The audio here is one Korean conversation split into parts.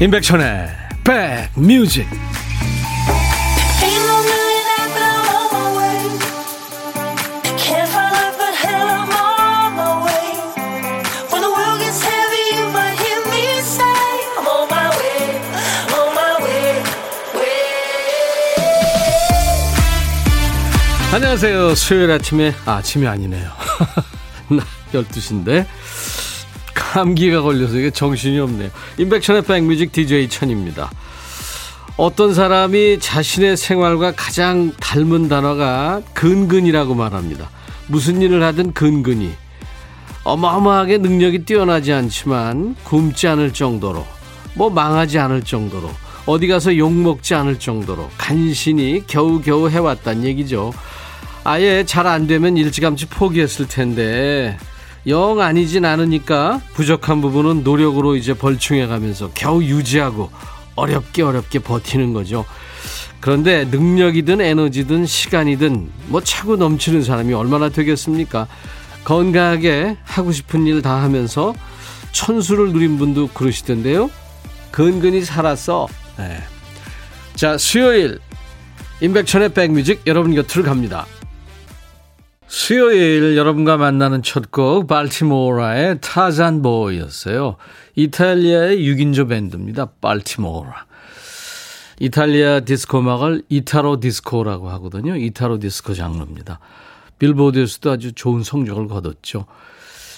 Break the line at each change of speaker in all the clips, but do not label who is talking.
임백천의 백뮤직. 안녕하세요. 수요일 아침에 아침이 아니네요. 나 12시인데 감기가 걸려서 이게 정신이 없네요. 임백천의 백뮤직 DJ 천입니다. 어떤 사람이 자신의 생활과 가장 닮은 단어가 근근이라고 말합니다. 무슨 일을 하든 근근히. 어마어마하게 능력이 뛰어나지 않지만 굶지 않을 정도로, 뭐 망하지 않을 정도로, 어디 가서 욕먹지 않을 정도로 간신히 겨우겨우 해왔단 얘기죠. 아예 잘 안 되면 일찌감치 포기했을 텐데 영 아니진 않으니까 부족한 부분은 노력으로 이제 벌충해 가면서 겨우 유지하고 어렵게 어렵게 버티는 거죠. 그런데 능력이든 에너지든 시간이든 뭐 차고 넘치는 사람이 얼마나 되겠습니까? 건강하게 하고 싶은 일 다 하면서 천수를 누린 분도 그러시던데요. 근근히 살았어. 네. 자, 수요일 임백천의 백뮤직 여러분 곁으로 갑니다. 수요일 여러분과 만나는 첫 곡 발티모라의 Tarzan Boy였어요. 이탈리아의 6인조 밴드입니다. 발티모라. 이탈리아 디스코 음악을 Italo 디스코라고 하거든요. Italo 디스코 장르입니다. 빌보드에서도 아주 좋은 성적을 거뒀죠.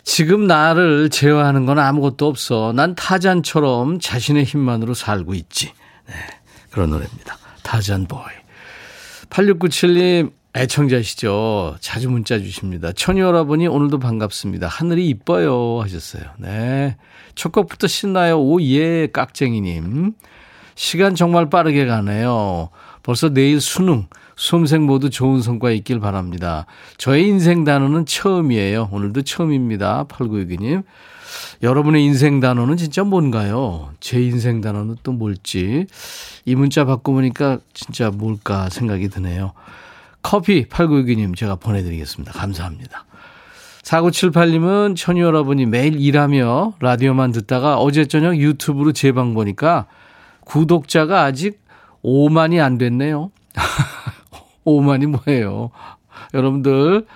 지금 나를 제어하는 건 아무것도 없어. 난 타잔처럼 자신의 힘만으로 살고 있지. 네, 그런 노래입니다. Tarzan Boy. 8697님, 애청자시죠. 자주 문자 주십니다. 천희 여러분이 오늘도 반갑습니다. 하늘이 이뻐요 하셨어요. 네. 첫 곡부터 신나요. 오, 예, 깍쟁이님. 시간 정말 빠르게 가네요. 벌써 내일 수능, 수험생 모두 좋은 성과 있길 바랍니다. 저의 인생 단어는 처음이에요. 오늘도 처음입니다. 8962님. 여러분의 인생 단어는 진짜 뭔가요? 제 인생 단어는 또 뭘지. 이 문자 받고 보니까 진짜 뭘까 생각이 드네요. 커피 8962님 제가 보내드리겠습니다. 감사합니다. 4978님은 천유 여러분이 매일 일하며 라디오만 듣다가 어제 저녁 유튜브로 재방 보니까 구독자가 아직 5만이 안 됐네요. 5만이 뭐예요? 여러분들,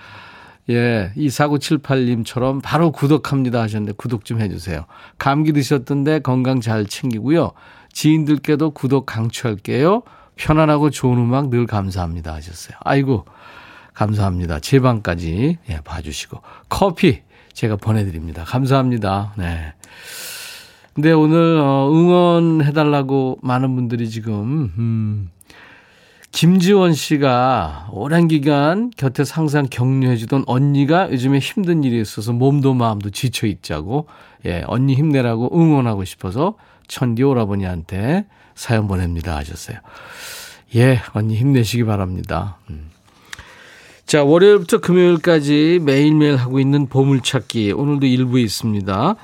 예, 이 4978님처럼 바로 구독합니다 하셨는데 구독 좀 해주세요. 감기 드셨던데 건강 잘 챙기고요. 지인들께도 구독 강추할게요. 편안하고 좋은 음악 늘 감사합니다 하셨어요. 아이고, 감사합니다. 제 방까지 예, 봐주시고. 커피 제가 보내드립니다. 감사합니다. 네. 근데 오늘, 어, 응원해달라고 많은 분들이 지금, 음, 김지원 씨가 오랜 기간 곁에서 항상 격려해주던 언니가 요즘에 힘든 일이 있어서 몸도 마음도 지쳐 있자고, 예, 언니 힘내라고 응원하고 싶어서 천디 오라버니한테 사연 보냅니다 하셨어요. 예, 언니 힘내시기 바랍니다. 음. 자, 월요일부터 금요일까지 매일매일 하고 있는 보물찾기. 오늘도 일부에 있습니다.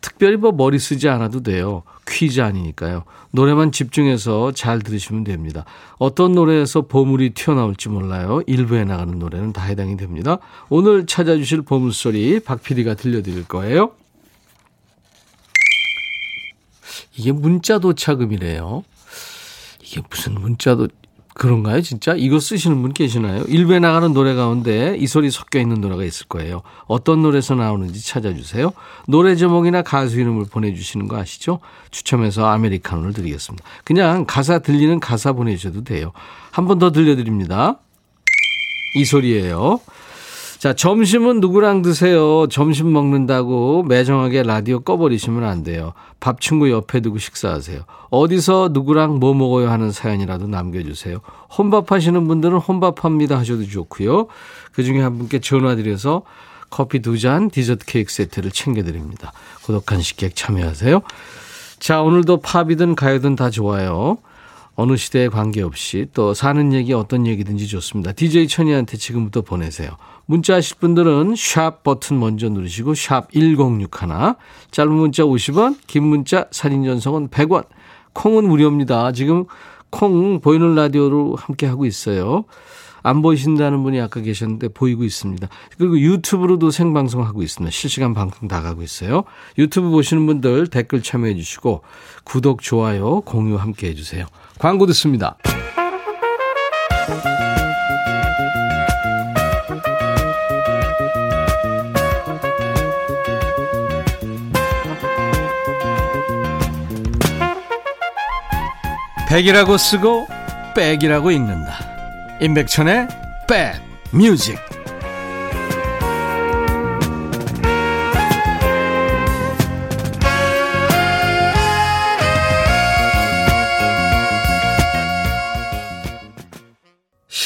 특별히 뭐 머리 쓰지 않아도 돼요. 퀴즈 아니니까요. 노래만 집중해서 잘 들으시면 됩니다. 어떤 노래에서 보물이 튀어나올지 몰라요. 일부에 나가는 노래는 다 해당이 됩니다. 오늘 찾아주실 보물소리 박 PD가 들려드릴 거예요. 이게 문자 도착음이래요. 이게 무슨 문자도 그런가요, 진짜? 이거 쓰시는 분 계시나요? 일부에 나가는 노래 가운데 이 소리 섞여 있는 노래가 있을 거예요. 어떤 노래에서 나오는지 찾아주세요. 노래 제목이나 가수 이름을 보내주시는 거 아시죠? 추첨해서 아메리카노를 드리겠습니다. 그냥 가사 들리는 가사 보내주셔도 돼요. 한 번 더 들려드립니다. 이 소리예요. 자, 점심은 누구랑 드세요? 점심 먹는다고 매정하게 라디오 꺼버리시면 안 돼요. 밥 친구 옆에 두고 식사하세요. 어디서 누구랑 뭐 먹어요 하는 사연이라도 남겨주세요. 혼밥 하시는 분들은 혼밥합니다 하셔도 좋고요. 그 중에 한 분께 전화드려서 커피 두 잔, 디저트 케이크 세트를 챙겨드립니다. 고독한 식객 참여하세요. 자, 오늘도 팝이든 가요든 다 좋아요. 어느 시대에 관계없이 또 사는 얘기 어떤 얘기든지 좋습니다. DJ 천이한테 지금부터 보내세요. 문자 하실 분들은 샵 버튼 먼저 누르시고 샵 1061. 짧은 문자 50원, 긴 문자 사진 전송은 100원. 콩은 무료입니다. 지금 콩 보이는 라디오로 함께 하고 있어요. 안 보이신다는 분이 아까 계셨는데 보이고 있습니다. 그리고 유튜브로도 생방송하고 있습니다. 실시간 방송 나가고 있어요. 유튜브 보시는 분들 댓글 참여해 주시고 구독, 좋아요, 공유 함께 해주세요. 광고 듣습니다. 백이라고 쓰고 백이라고 읽는다. 임백천의 백 뮤직.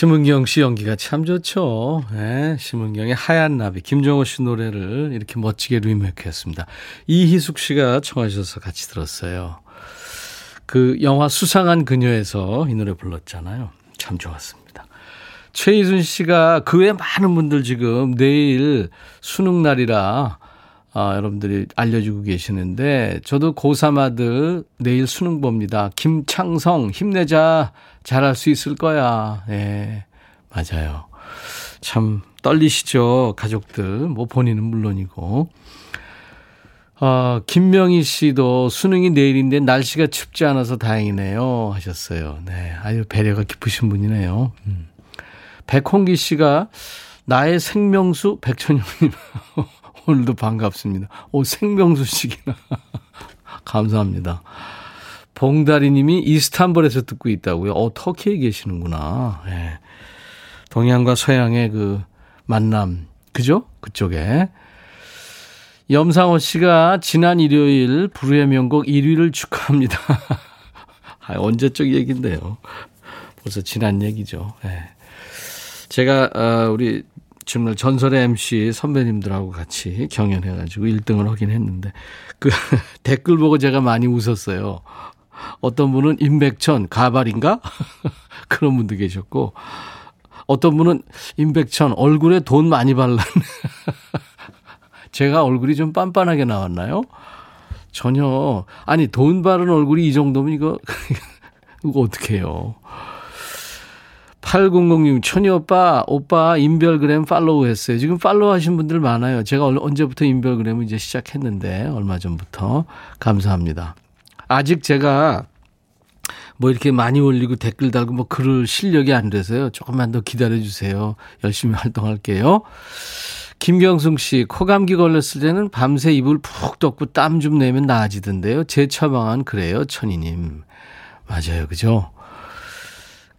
심은경 씨 연기가 참 좋죠. 네, 심은경의 하얀 나비, 김정호 씨 노래를 이렇게 멋지게 리메이크했습니다. 이희숙 씨가 청하셔서 같이 들었어요. 그 영화 수상한 그녀에서 이 노래 불렀잖아요. 참 좋았습니다. 최희순 씨가 그 외 많은 분들 지금 내일 수능 날이라 아, 여러분들이 알려주고 계시는데 저도 고3 아들 내일 수능 봅니다. 김창성 힘내자 잘할 수 있을 거야. 예. 네, 맞아요. 참 떨리시죠 가족들 뭐 본인은 물론이고 아, 김명희 씨도 수능이 내일인데 날씨가 춥지 않아서 다행이네요. 하셨어요. 네. 아유, 배려가 깊으신 분이네요. 음. 백홍기 씨가 나의 생명수 백천영님. 오늘도 반갑습니다. 오, 생명수 씨기나. 감사합니다. 봉다리 님이 이스탄불에서 듣고 있다고요. 어, 터키에 계시는구나. 네. 동양과 서양의 그 만남. 그죠? 그쪽에. 염상호 씨가 지난 일요일 불후의 명곡 1위를 축하합니다. 아, 언제적 얘기인데요. 벌써 지난 얘기죠. 네. 제가 어, 우리 정말 전설의 MC 선배님들하고 같이 경연해가지고 1등을 하긴 했는데 그 댓글 보고 제가 많이 웃었어요. 어떤 분은 임백천 가발인가 그런 분도 계셨고 어떤 분은 임백천 얼굴에 돈 많이 발랐네. 제가 얼굴이 좀 빤빤하게 나왔나요? 전혀. 아니, 돈 바른 얼굴이 이 정도면 이거, 이거 어떡해요. 8006 천희 오빠, 오빠 인별그램 팔로우 했어요. 지금 팔로우 하신 분들 많아요. 제가 언제부터 인별그램을 이제 시작했는데, 얼마 전부터. 감사합니다. 아직 제가 뭐 이렇게 많이 올리고 댓글 달고 뭐 글을 실력이 안 돼서요. 조금만 더 기다려 주세요. 열심히 활동할게요. 김경숙 씨, 코감기 걸렸을 때는 밤새 이불 푹 덮고 땀 좀 내면 나아지던데요. 제 처방은 그래요, 천희님. 맞아요, 그죠?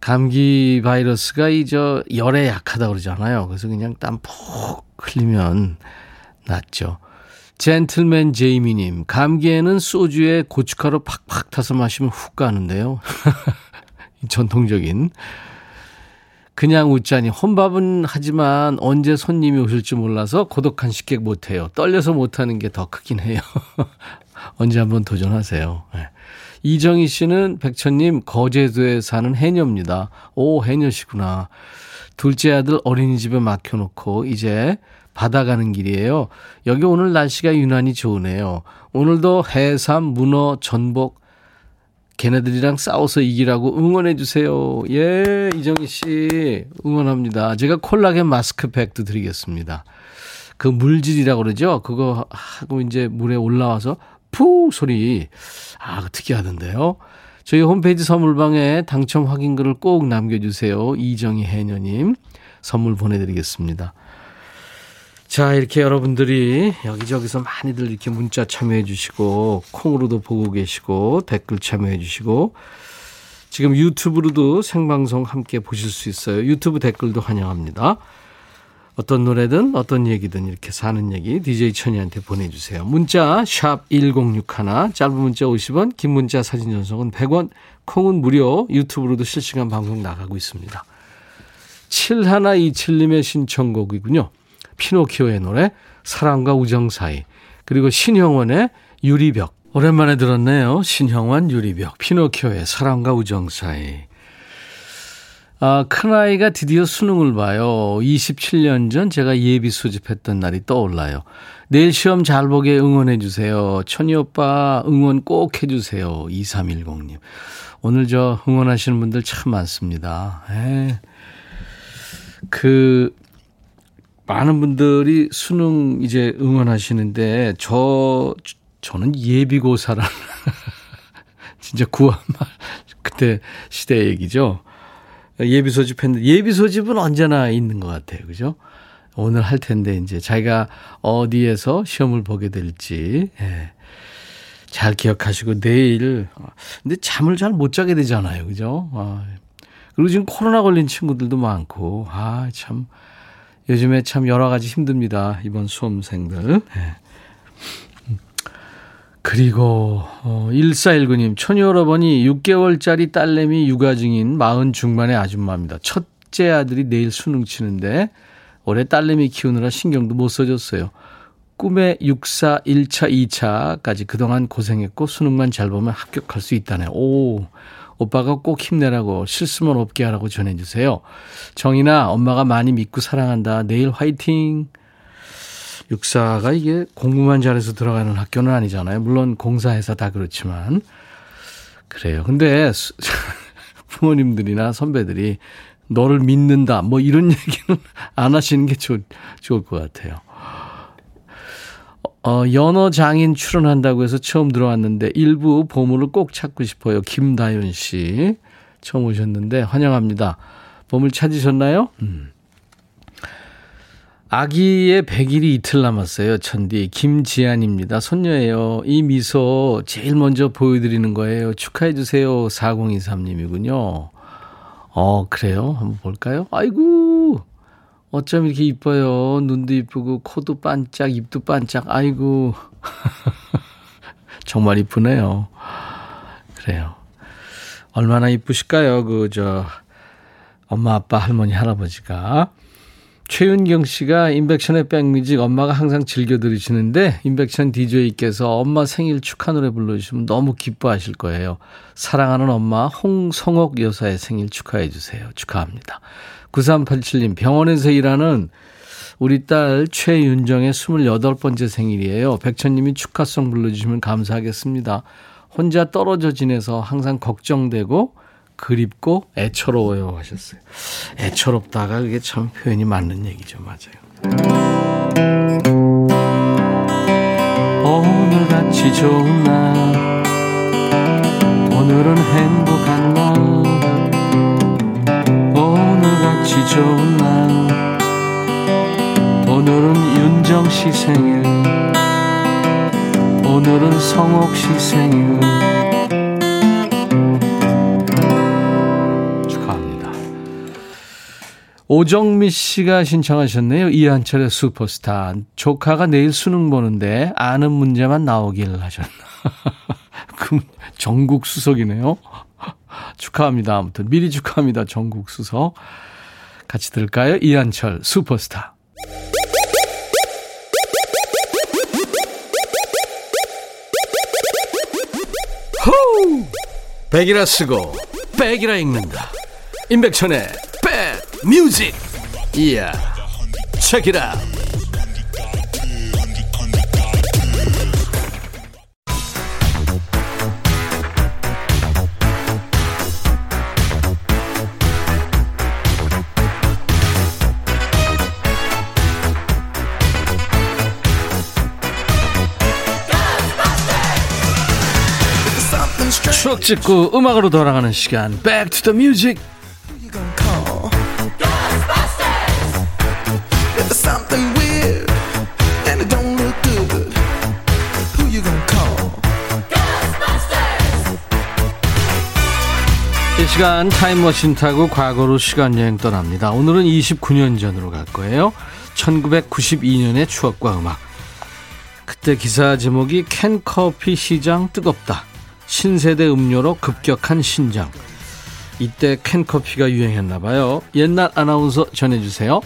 감기 바이러스가 이 저 열에 약하다 그러잖아요. 그래서 그냥 땀 푹 흘리면 낫죠. 젠틀맨 제이미님, 감기에는 소주에 고춧가루 팍팍 타서 마시면 훅 가는데요. 전통적인 그냥 웃자니 혼밥은 하지만 언제 손님이 오실지 몰라서 고독한 식객 못해요. 떨려서 못하는 게 더 크긴 해요. 언제 한번 도전하세요. 네. 이정희 씨는 백천님 거제도에 사는 해녀입니다. 오 해녀시구나. 둘째 아들 어린이집에 맡겨놓고 이제 바다 가는 길이에요. 여기 오늘 날씨가 유난히 좋으네요. 오늘도 해삼, 문어, 전복 걔네들이랑 싸워서 이기라고 응원해 주세요. 예, 이정희 씨 응원합니다. 제가 콜라겐 마스크팩도 드리겠습니다. 그 물질이라고 그러죠. 그거 하고 이제 물에 올라와서 푸 소리 아 특이하던데요. 저희 홈페이지 선물방에 당첨 확인글을 꼭 남겨주세요. 이정희 해녀님 선물 보내드리겠습니다. 자, 이렇게 여러분들이 여기저기서 많이들 이렇게 문자 참여해 주시고, 콩으로도 보고 계시고, 댓글 참여해 주시고, 지금 유튜브로도 생방송 함께 보실 수 있어요. 유튜브 댓글도 환영합니다. 어떤 노래든 어떤 얘기든 이렇게 사는 얘기 DJ 천이한테 보내주세요. 문자 샵 1061, 짧은 문자 50원, 긴 문자 사진 전송은 100원, 콩은 무료, 유튜브로도 실시간 방송 나가고 있습니다. 7127님의 신청곡이군요. 피노키오의 노래 사랑과 우정 사이 그리고 신형원의 유리벽 오랜만에 들었네요. 신형원 유리벽 피노키오의 사랑과 우정 사이 아, 큰아이가 드디어 수능을 봐요. 27년 전 제가 예비 수집했던 날이 떠올라요. 내일 시험 잘 보게 응원해 주세요. 천희 오빠 응원 꼭 해주세요. 2310님. 오늘 저 응원하시는 분들 참 많습니다. 에. 그 많은 분들이 수능 이제 응원하시는데 저 저는 예비고사라는 진짜 구한말 그때 시대 얘기죠. 예비 소집 했는데 예비 소집은 언제나 있는 것 같아요. 그죠? 오늘 할 텐데 이제 자기가 어디에서 시험을 보게 될지 예. 잘 기억하시고 내일 근데 잠을 잘 못 자게 되잖아요. 그죠? 아. 그리고 지금 코로나 걸린 친구들도 많고 아 참 요즘에 참 여러 가지 힘듭니다. 이번 수험생들. 예. 그리고 어 1419님 처녀여러분이 6개월짜리 딸내미 육아 중인 마흔 중반의 아줌마입니다. 첫째 아들이 내일 수능 치는데 올해 딸내미 키우느라 신경도 못 써줬어요. 꿈의 6사 1차 2차까지 그동안 고생했고 수능만 잘 보면 합격할 수 있다네. 오 오빠가 꼭 힘내라고 실수만 없게 하라고 전해주세요. 정인아 엄마가 많이 믿고 사랑한다. 내일 화이팅. 육사가 이게 공부만 잘해서 들어가는 학교는 아니잖아요. 물론 공사해서 다 그렇지만. 그래요. 근데 부모님들이나 선배들이 너를 믿는다. 뭐 이런 얘기는 안 하시는 게 좋, 좋을 것 같아요. 어, 연어 장인 출연한다고 해서 처음 들어왔는데 일부 보물을 꼭 찾고 싶어요. 김다윤 씨. 처음 오셨는데 환영합니다. 보물 찾으셨나요? 음. 아기의 100일이 이틀 남았어요. 천디. 김지안입니다. 손녀예요. 이 미소 제일 먼저 보여드리는 거예요. 축하해 주세요. 4023님이군요. 어, 그래요? 한번 볼까요? 아이고, 어쩜 이렇게 이뻐요. 눈도 이쁘고, 코도 반짝, 입도 반짝. 아이고. 정말 이쁘네요. 그래요. 얼마나 이쁘실까요? 그, 저, 엄마, 아빠, 할머니, 할아버지가. 최윤경 씨가 인백션의 백뮤직 엄마가 항상 즐겨 들으시는데 인백션 DJ께서 엄마 생일 축하 노래 불러주시면 너무 기뻐하실 거예요. 사랑하는 엄마 홍성옥 여사의 생일 축하해 주세요. 축하합니다. 9387님 병원에서 일하는 우리 딸 최윤정의 28번째 생일이에요. 백천님이 축하송 불러주시면 감사하겠습니다. 혼자 떨어져 지내서 항상 걱정되고 그립고 애처로워요 하셨어요. 애처롭다가 그게 참 표현이 맞는 얘기죠. 맞아요. 오늘같이 좋은 날 오늘은 행복한 날 오늘같이 좋은 날 오늘은 윤정 씨 생일 오늘은 성옥 씨 생일 오정미 씨가 신청하셨네요. 이한철의 슈퍼스타. 조카가 내일 수능 보는데 아는 문제만 나오길 하셨나. 그 전국 수석이네요. 축하합니다. 아무튼 미리 축하합니다. 전국 수석. 같이 들을까요? 이한철 슈퍼스타. 호! 백이라 쓰고 백이라 읽는다. 임백천의 뮤직. 이야 체키라 추억 찍고 음악으로 돌아가는 시간. Back to the Music 시간 타임머신 타고 과거로 시간 여행 떠납니다. 오늘은 29년 전으로 갈 거예요. 1992년의 추억과 음악. 그때 기사 제목이 캔커피 시장 뜨겁다. 신세대 음료로 급격한 신장. 이때 캔커피가 유행했나 봐요. 옛날 아나운서 전해주세요.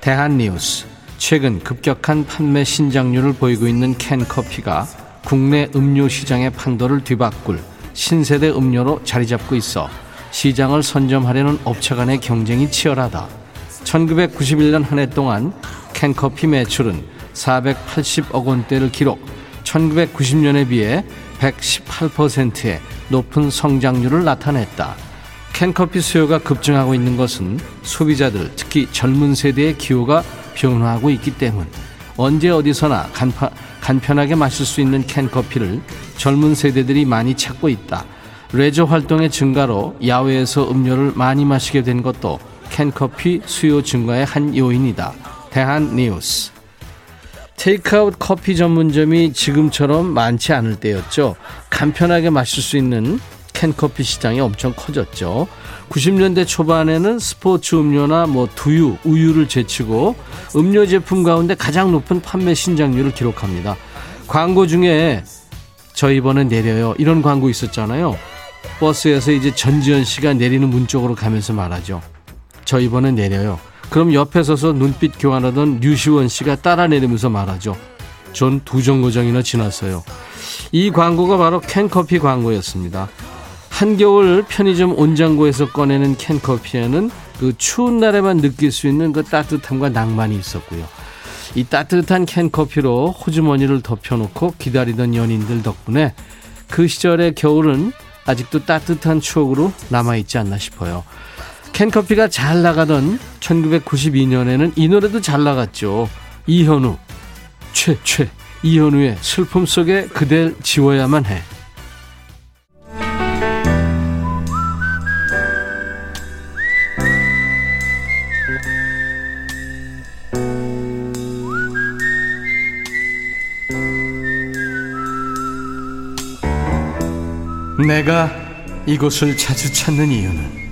대한뉴스. 최근 급격한 판매 신장률을 보이고 있는 캔커피가 국내 음료 시장의 판도를 뒤바꿀 신세대 음료로 자리 잡고 있어 시장을 선점하려는 업체 간의 경쟁이 치열하다. 1991년 한 해 동안 캔커피 매출은 480억 원대를 기록, 1990년에 비해 118%의 높은 성장률을 나타냈다. 캔커피 수요가 급증하고 있는 것은 소비자들, 특히 젊은 세대의 기호가 변화하고 있기 때문. 언제 어디서나 간파, 간편하게 마실 수 있는 캔커피를 젊은 세대들이 많이 찾고 있다. 레저 활동의 증가로 야외에서 음료를 많이 마시게 된 것도 캔커피 수요 증가의 한 요인이다. 대한 뉴스. 테이크아웃 커피 전문점이 지금처럼 많지 않을 때였죠. 간편하게 마실 수 있는 캔커피 시장이 엄청 커졌죠. 90년대 초반에는 스포츠 음료나 뭐 두유, 우유를 제치고 음료 제품 가운데 가장 높은 판매 신장률을 기록합니다. 광고 중에 저 이번에 내려요. 이런 광고 있었잖아요. 버스에서 이제 전지현 씨가 내리는 문 쪽으로 가면서 말하죠. 저 이번에 내려요. 그럼 옆에 서서 눈빛 교환하던 류시원 씨가 따라 내리면서 말하죠. 전 두 정거장이나 지났어요. 이 광고가 바로 캔커피 광고였습니다. 한겨울 편의점 온장고에서 꺼내는 캔커피에는 그 추운 날에만 느낄 수 있는 그 따뜻함과 낭만이 있었고요. 이 따뜻한 캔커피로 호주머니를 덮여놓고 기다리던 연인들 덕분에 그 시절의 겨울은 아직도 따뜻한 추억으로 남아있지 않나 싶어요. 캔커피가 잘 나가던 1992년에는 이 노래도 잘 나갔죠. 이현우, 최, 최, 이현우의 슬픔 속에 그댈 지워야만 해. 내가 이곳을 자주 찾는 이유는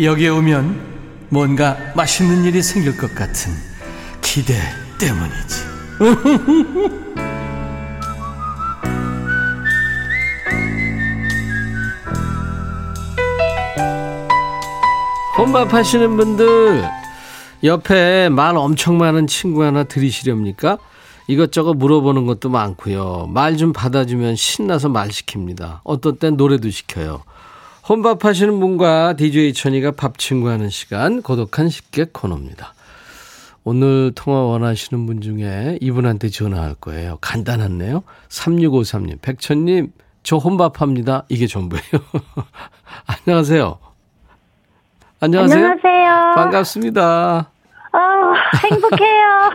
여기에 오면 뭔가 맛있는 일이 생길 것 같은 기대 때문이지. 혼밥 하시는 분들 옆에 말 엄청 많은 친구 하나 들이시렵니까? 이것저것 물어보는 것도 많고요. 말 좀 받아주면 신나서 말 시킵니다. 어떤 땐 노래도 시켜요. 혼밥 하시는 분과 DJ 천이가 밥 친구하는 시간 고독한 식객 코너입니다. 오늘 통화 원하시는 분 중에 이분한테 전화할 거예요. 간단하네요. 3653님, 백천님, 저 혼밥합니다. 이게 전부예요. 안녕하세요. 안녕하세요.
안녕하세요.
반갑습니다.
어, 행복해요.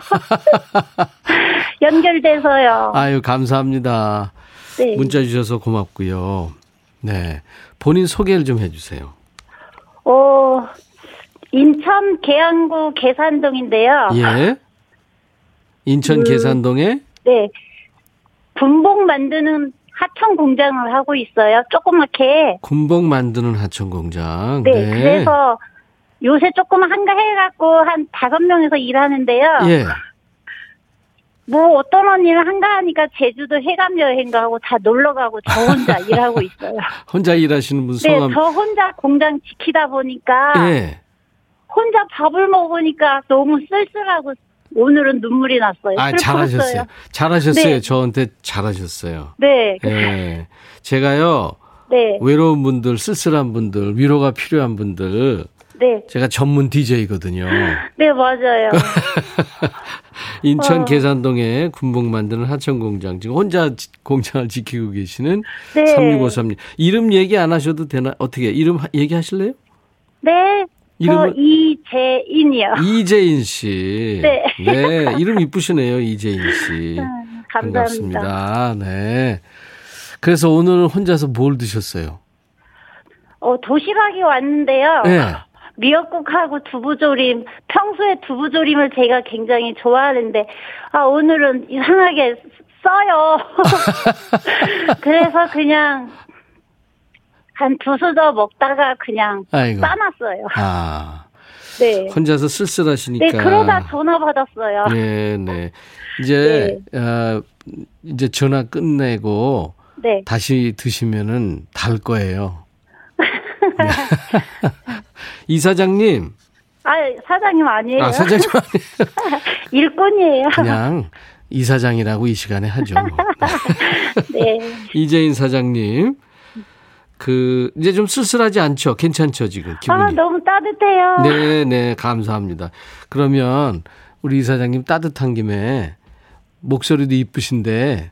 연결돼서요.
아유, 감사합니다.
네.
문자 주셔서 고맙고요. 네. 본인 소개를 좀 해주세요.
어, 인천 계양구 계산동인데요.
예. 인천
음.
계산동에
네. 군복 만드는 하청 공장을 하고 있어요. 조그맣게.
군복 만드는 하청 공장.
네. 그래서 요새 조금 한가해갖고 한 다섯 명에서 일하는데요.
예.
뭐 어떤 언니는 한가하니까 제주도 해감 여행 가고 다 놀러 가고 저 혼자 일하고 있어요.
혼자 일하시는 분
네,
성함.
저 혼자 공장 지키다 보니까
예.
혼자 밥을 먹으니까 너무 쓸쓸하고 오늘은 눈물이 났어요.
아. 잘하셨어요. 잘하셨어요.
네.
저한테 잘하셨어요.
네,
예. 제가요,
네,
외로운 분들, 쓸쓸한 분들, 위로가 필요한 분들,
네,
제가 전문 DJ거든요.
네 맞아요.
인천
어.
계산동에 군복 만드는 하청 공장 지금 혼자 지- 공장을 지키고 계시는
네.
3653님. 이름 얘기 안 하셔도 되나? 어떻게 이름 하- 얘기하실래요?
네, 저
이름은?
이재인이요.
이재인 씨.
네.
네, 이름 이쁘시네요, 이재인 씨.
음, 감사합니다.
반갑습니다. 네. 그래서 오늘은 혼자서 뭘 드셨어요?
어, 도시락이 왔는데요.
네.
미역국하고 두부조림. 평소에 두부조림을 제가 굉장히 좋아하는데 아 오늘은 이상하게 써요. 그래서 그냥 한 두 수저 먹다가 그냥
아이고.
싸놨어요.
아,
네.
혼자서 쓸쓸하시니까.
네, 그러다 전화 받았어요.
네, 네. 이제, 어, 이제 전화 끝내고
네.
다시 드시면은 달 거예요. 네. 이 사장님,
아, 사장님 아니에요.
아, 사장님 아니
일꾼이에요.
그냥 이 사장이라고 이 시간에 하죠. 뭐.
네.
이재인 사장님, 그, 이제 좀 쓸쓸하지 않죠? 괜찮죠, 지금 기분이?
아, 너무 따뜻해요.
네, 네, 감사합니다. 그러면 우리 이 사장님 따뜻한 김에 목소리도 이쁘신데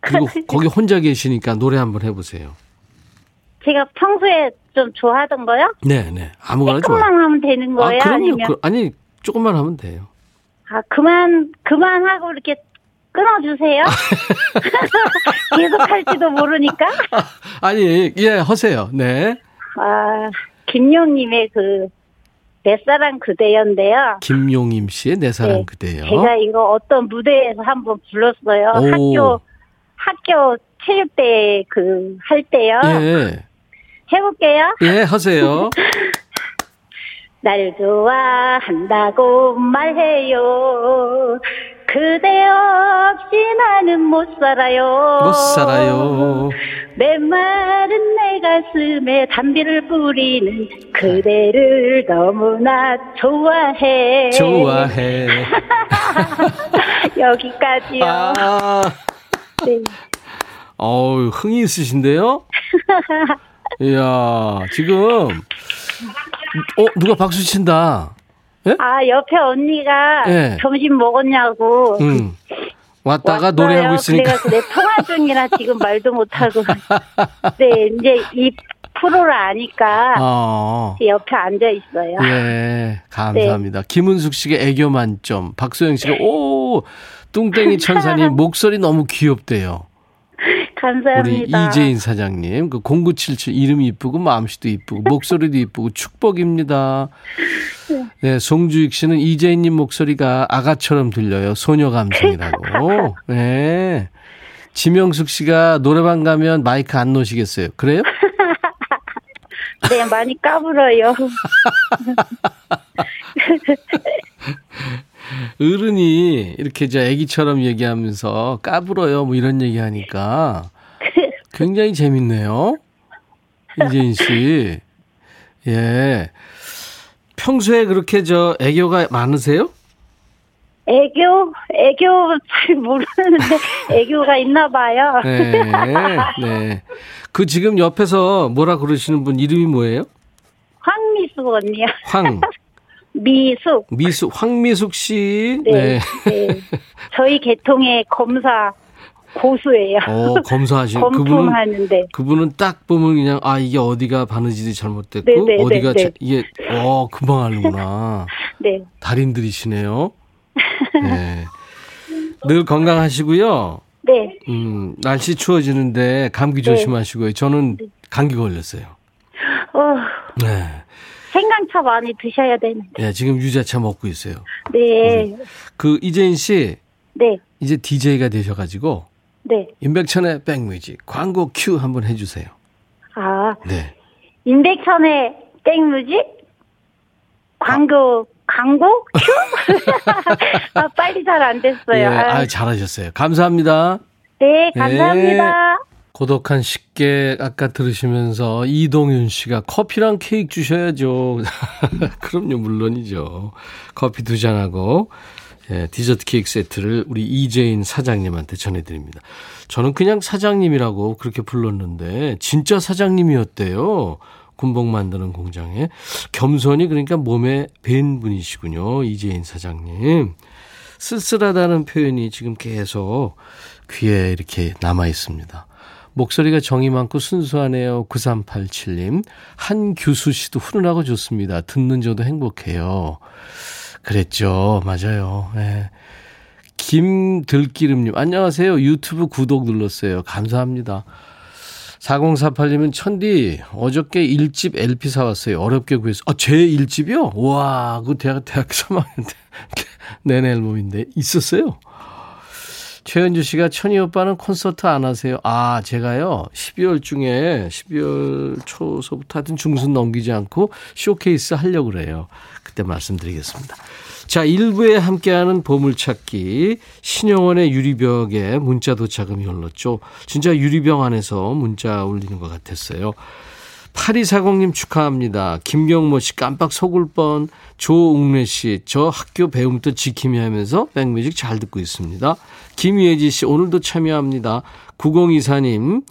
그리고 거기 혼자 계시니까 노래 한번 해 보세요.
제가 평소에 좀 좋아하던 거요?
네, 네. 아무거나 좋아요.
조금만 하면 되는 거예요?
아, 그럼요.
아니면
그, 아니, 조금만 하면 돼요.
아 그만 그만 하고 이렇게 끊어주세요. 계속 할지도 모르니까.
아니, 예, 하세요. 네.
아 김용님의 그 내 사랑 그대여인데요.
김용임 씨의 내 사랑
네.
그대요.
제가 이거 어떤 무대에서 한번 불렀어요.
오.
학교 학교 체육대 그할 때요.
예.
해볼게요.
예, 하세요.
날 좋아한다고 말해요. 그대 없이 나는 못 살아요.
못 살아요.
메마른 내 가슴에 담비를 뿌리는 그대를 너무나 좋아해.
좋아해.
여기까지요.
아,
네.
어우, 흥이 있으신데요? 이야, 지금, 어, 누가 박수 친다.
아, 옆에 언니가
예.
점심 먹었냐고.
응. 왔다가
왔어요.
노래하고 있으니까.
그래가지고 내 통화 중이라 지금 말도 못하고. 네, 이제 이 프로를 아니까
어.
옆에 앉아 있어요.
예, 감사합니다.
네.
김은숙 씨가 애교 만점, 박소영 씨가 오 뚱땡이 천사님 목소리 너무 귀엽대요. 우리
감사합니다.
이재인 사장님, 그 0977 이름이 이쁘고 마음씨도 이쁘고 목소리도 이쁘고 축복입니다. 네, 송주익 씨는 이재인님 목소리가 아가처럼 들려요. 소녀 감성이라고. 네. 지명숙 씨가 노래방 가면 마이크 안 놓으시겠어요? 그래요?
네, 많이 까불어요.
어른이 이렇게 저 애기처럼 얘기하면서 까불어요 뭐 이런 얘기하니까 굉장히 재밌네요. 이재인 씨. 예. 평소에 그렇게 저 애교가 많으세요?
애교, 애교 잘 모르는데 애교가 있나 봐요.
네. 네. 그 지금 옆에서 뭐라 그러시는 분 이름이 뭐예요?
황미숙 언니요.
황,
미숙.
미숙, 황미숙 씨.
네. 네. 저희 계통의 검사 고수예요.
어, 검사하신 그분은
검품하는데.
그분은 딱 보면 그냥 아 이게 어디가 바느질이 잘못됐고
네, 네,
어디가
네,
자- 이게 어 금방 하는구나
네.
달인들이시네요. 네. 늘 건강하시고요.
네.
음 날씨 추워지는데 감기
네.
조심하시고요. 저는 감기 걸렸어요.
어,
네.
생강차 많이 드셔야 되는데.
네, 지금 유자차 먹고 있어요.
네.
그 이재인 씨
네.
이제 DJ가 되셔가지고
네.
임백천의 백뮤직 광고 큐 한번 해주세요.
아,
네.
임백천의 땡뮤직? 광고, 광고? 큐? 아, 빨리 잘 안 됐어요.
예,
아,
아 잘하셨어요. 감사합니다.
네, 감사합니다.
고독한 식객 아까 들으시면서 이동윤 씨가 커피랑 케이크 주셔야죠. 그럼요, 물론이죠. 커피 두 잔하고 예, 디저트 케이크 세트를 우리 이재인 사장님한테 전해드립니다. 저는 그냥 사장님이라고 그렇게 불렀는데 진짜 사장님이었대요. 군복 만드는 공장에 겸손이 그러니까 몸에 밴 분이시군요. 이재인 사장님. 쓸쓸하다는 표현이 지금 계속 귀에 이렇게 남아 있습니다. 목소리가 정이 많고 순수하네요. 9387님. 한규수 씨도 훈훈하고 좋습니다. 듣는 저도 행복해요. 그랬죠. 맞아요. 예. 김들기름님. 안녕하세요. 유튜브 구독 눌렀어요. 감사합니다. 4048님은 천디 어저께 1집 LP 사왔어요. 어렵게 구해서. 아, 제 1집이요? 와, 그 대학, 대학 3학년 때 내내 앨범인데 있었어요. 최현주 씨가 천희 오빠는 콘서트 안 하세요? 아, 제가요, 12월 중에, 12월 초서부터 하여튼 중순 넘기지 않고 쇼케이스 하려고 그래요. 그때 말씀드리겠습니다. 자, 1부에 함께하는 보물찾기. 신영원의 유리벽에 문자 도착음이 흘렀죠. 진짜 유리병 안에서 문자 울리는 것 같았어요. 8240님 축하합니다. 김경모 씨 깜빡 속을 뻔. 조웅래 씨, 저 학교 배움부터 지킴이 하면서 백뮤직 잘 듣고 있습니다. 김예지 씨, 오늘도 참여합니다. 9024님,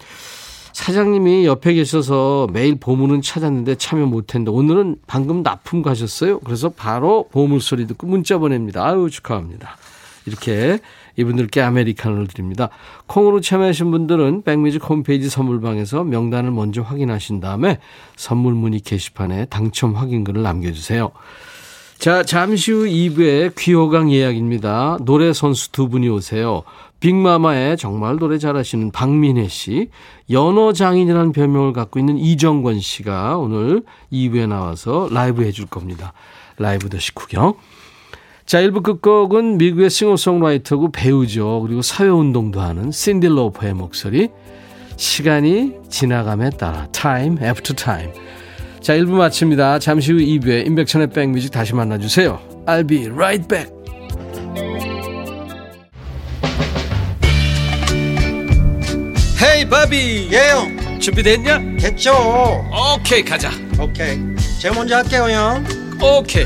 사장님이 옆에 계셔서 매일 보물은 찾았는데 참여 못했는데 오늘은 방금 납품 가셨어요. 그래서 바로 보물 소리 듣고 문자 보냅니다. 아유, 축하합니다. 이렇게 이분들께 아메리카노를 드립니다. 콩으로 참여하신 분들은 백뮤직 홈페이지 선물방에서 명단을 먼저 확인하신 다음에 선물 문의 게시판에 당첨 확인글을 남겨주세요. 자, 잠시 후 2부에 귀호강 예약입니다. 노래 선수 두 분이 오세요. 빅마마의 정말 노래 잘하시는 박민혜 씨, 연어 장인이라는 별명을 갖고 있는 이정권 씨가 오늘 2부에 나와서 라이브 해줄 겁니다. 라이브 더 식후경. 자, 1부 끝곡은 미국의 싱어송라이터고 배우죠. 그리고 사회운동도 하는 신디 로퍼의 목소리. 시간이 지나감에 따라 time after time. 자, 1부 마칩니다. 잠시 후 2부에 인백천의 백뮤직 다시 만나주세요. I'll be right back. 헤이 바비
예영
준비됐냐?
됐죠
오케이 가자
오케이 제가 먼저 할게요 형
오케이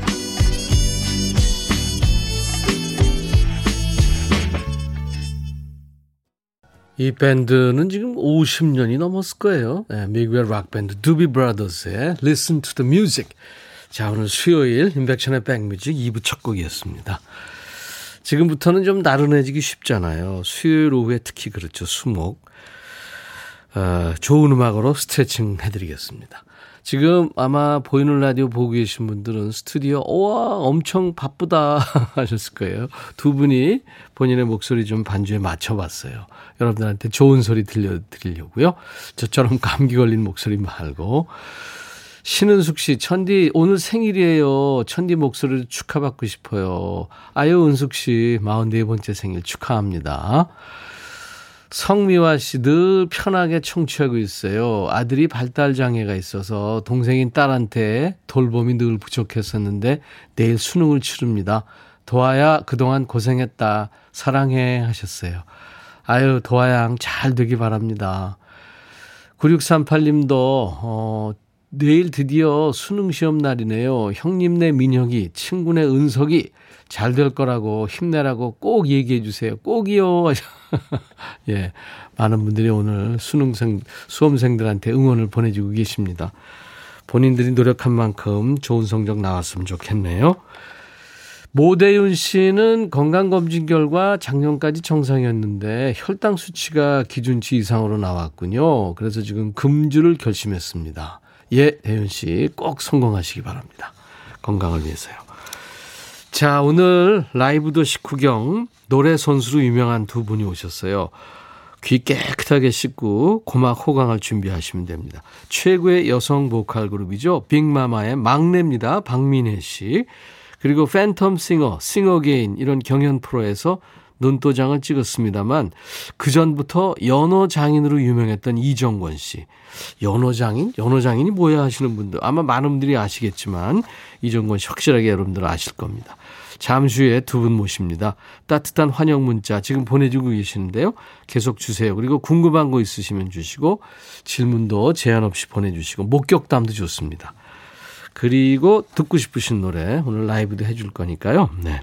이 밴드는 지금 50년이 넘었을 거예요. 네, 미국의 락밴드 두비 브라더스의 Listen to the Music. 자, 오늘 수요일 임백천의 백뮤직 2부 첫 곡이었습니다. 지금부터는 좀 나른해지기 쉽잖아요. 수요일 오후에 특히 그렇죠. 수목. 어, 좋은 음악으로 스트레칭 해드리겠습니다. 지금 아마 보이는 라디오 보고 계신 분들은 스튜디오, 우와, 엄청 바쁘다 하셨을 거예요. 두 분이 본인의 목소리 좀 반주에 맞춰봤어요. 여러분들한테 좋은 소리 들려드리려고요. 저처럼 감기 걸린 목소리 말고. 신은숙 씨, 천디, 오늘 생일이에요. 천디 목소리를 축하받고 싶어요. 아유, 은숙 씨, 44번째 생일 축하합니다. 성미화 씨 늘 편하게 청취하고 있어요. 아들이 발달 장애가 있어서 동생인 딸한테 돌봄이 늘 부족했었는데 내일 수능을 치릅니다. 도아야 그동안 고생했다. 사랑해 하셨어요. 아유 도아양 잘 되기 바랍니다. 9638님도 어 내일 드디어 수능 시험 날이네요. 형님네 민혁이, 친구네 은석이 잘 될 거라고 힘내라고 꼭 얘기해 주세요. 꼭이요. 예. 많은 분들이 오늘 수능생, 수험생들한테 응원을 보내주고 계십니다. 본인들이 노력한 만큼 좋은 성적 나왔으면 좋겠네요. 모대윤 씨는 건강검진 결과 작년까지 정상이었는데 혈당 수치가 기준치 이상으로 나왔군요. 그래서 지금 금주를 결심했습니다. 예, 대윤 씨 꼭 성공하시기 바랍니다. 건강을 위해서요. 자, 오늘 라이브도 식후경 노래 선수로 유명한 두 분이 오셨어요. 귀 깨끗하게 씻고 고막 호강할 준비하시면 됩니다. 최고의 여성 보컬 그룹이죠. 빅마마의 막내입니다. 박민혜 씨. 그리고 팬텀 싱어, 싱어게인 이런 경연 프로에서 눈도장을 찍었습니다만 그 전부터 연어 장인으로 유명했던 이정권 씨. 연어 장인? 연어 장인이 뭐야 하시는 분들 아마 많은 분들이 아시겠지만 이정권 씨 확실하게 여러분들 아실 겁니다. 잠시 후에 두 분 모십니다. 따뜻한 환영 문자 지금 보내주고 계시는데요. 계속 주세요. 그리고 궁금한 거 있으시면 주시고 질문도 제한 없이 보내주시고 목격담도 좋습니다. 그리고 듣고 싶으신 노래 오늘 라이브도 해줄 거니까요. 네.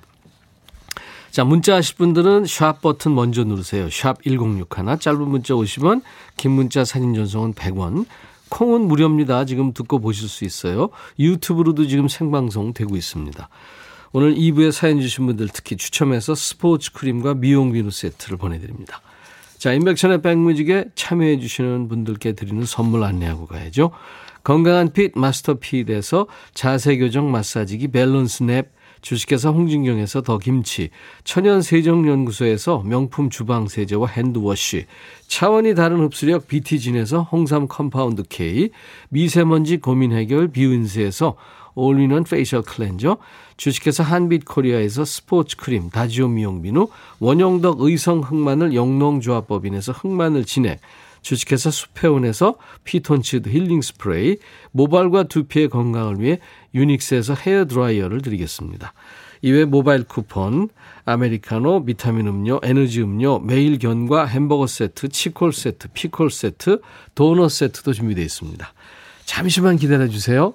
자, 문자 하실 분들은 샵 버튼 먼저 누르세요. 샵 1061, 짧은 문자 50원, 긴 문자 사진 전송은 100원. 콩은 무료입니다. 지금 듣고 보실 수 있어요. 유튜브로도 지금 생방송 되고 있습니다. 오늘 2부에 사연 주신 분들 특히 추첨해서 스포츠 크림과 미용 비누 세트를 보내드립니다. 자, 임백천의 백뮤직에 참여해 주시는 분들께 드리는 선물 안내하고 가야죠. 건강한 핏 마스터 핏에서 자세 교정 마사지기 밸런스 냅 주식회사 홍진경에서 더 김치, 천연 세정연구소에서 명품 주방 세제와 hand wash, 차원이 다른 흡수력 BT진에서 홍삼 compound K, 미세먼지 고민 해결 비은세에서 올리는 facial cleanser, 주식회사 한빛코리아에서 스포츠 크림, 다지오 미용비누, 원형덕 의성 흑마늘 영농조합법인에서 흑마늘 진액, 주식회사 수페온에서 피톤치드 힐링 스프레이, 모발과 두피의 건강을 위해 유닉스에서 헤어 드라이어를 드리겠습니다. 이외 모바일 쿠폰, 아메리카노, 비타민 음료, 에너지 음료, 매일 견과 햄버거 세트, 치콜 세트, 피콜 세트, 도넛 세트도 준비되어 있습니다. 잠시만 기다려 주세요.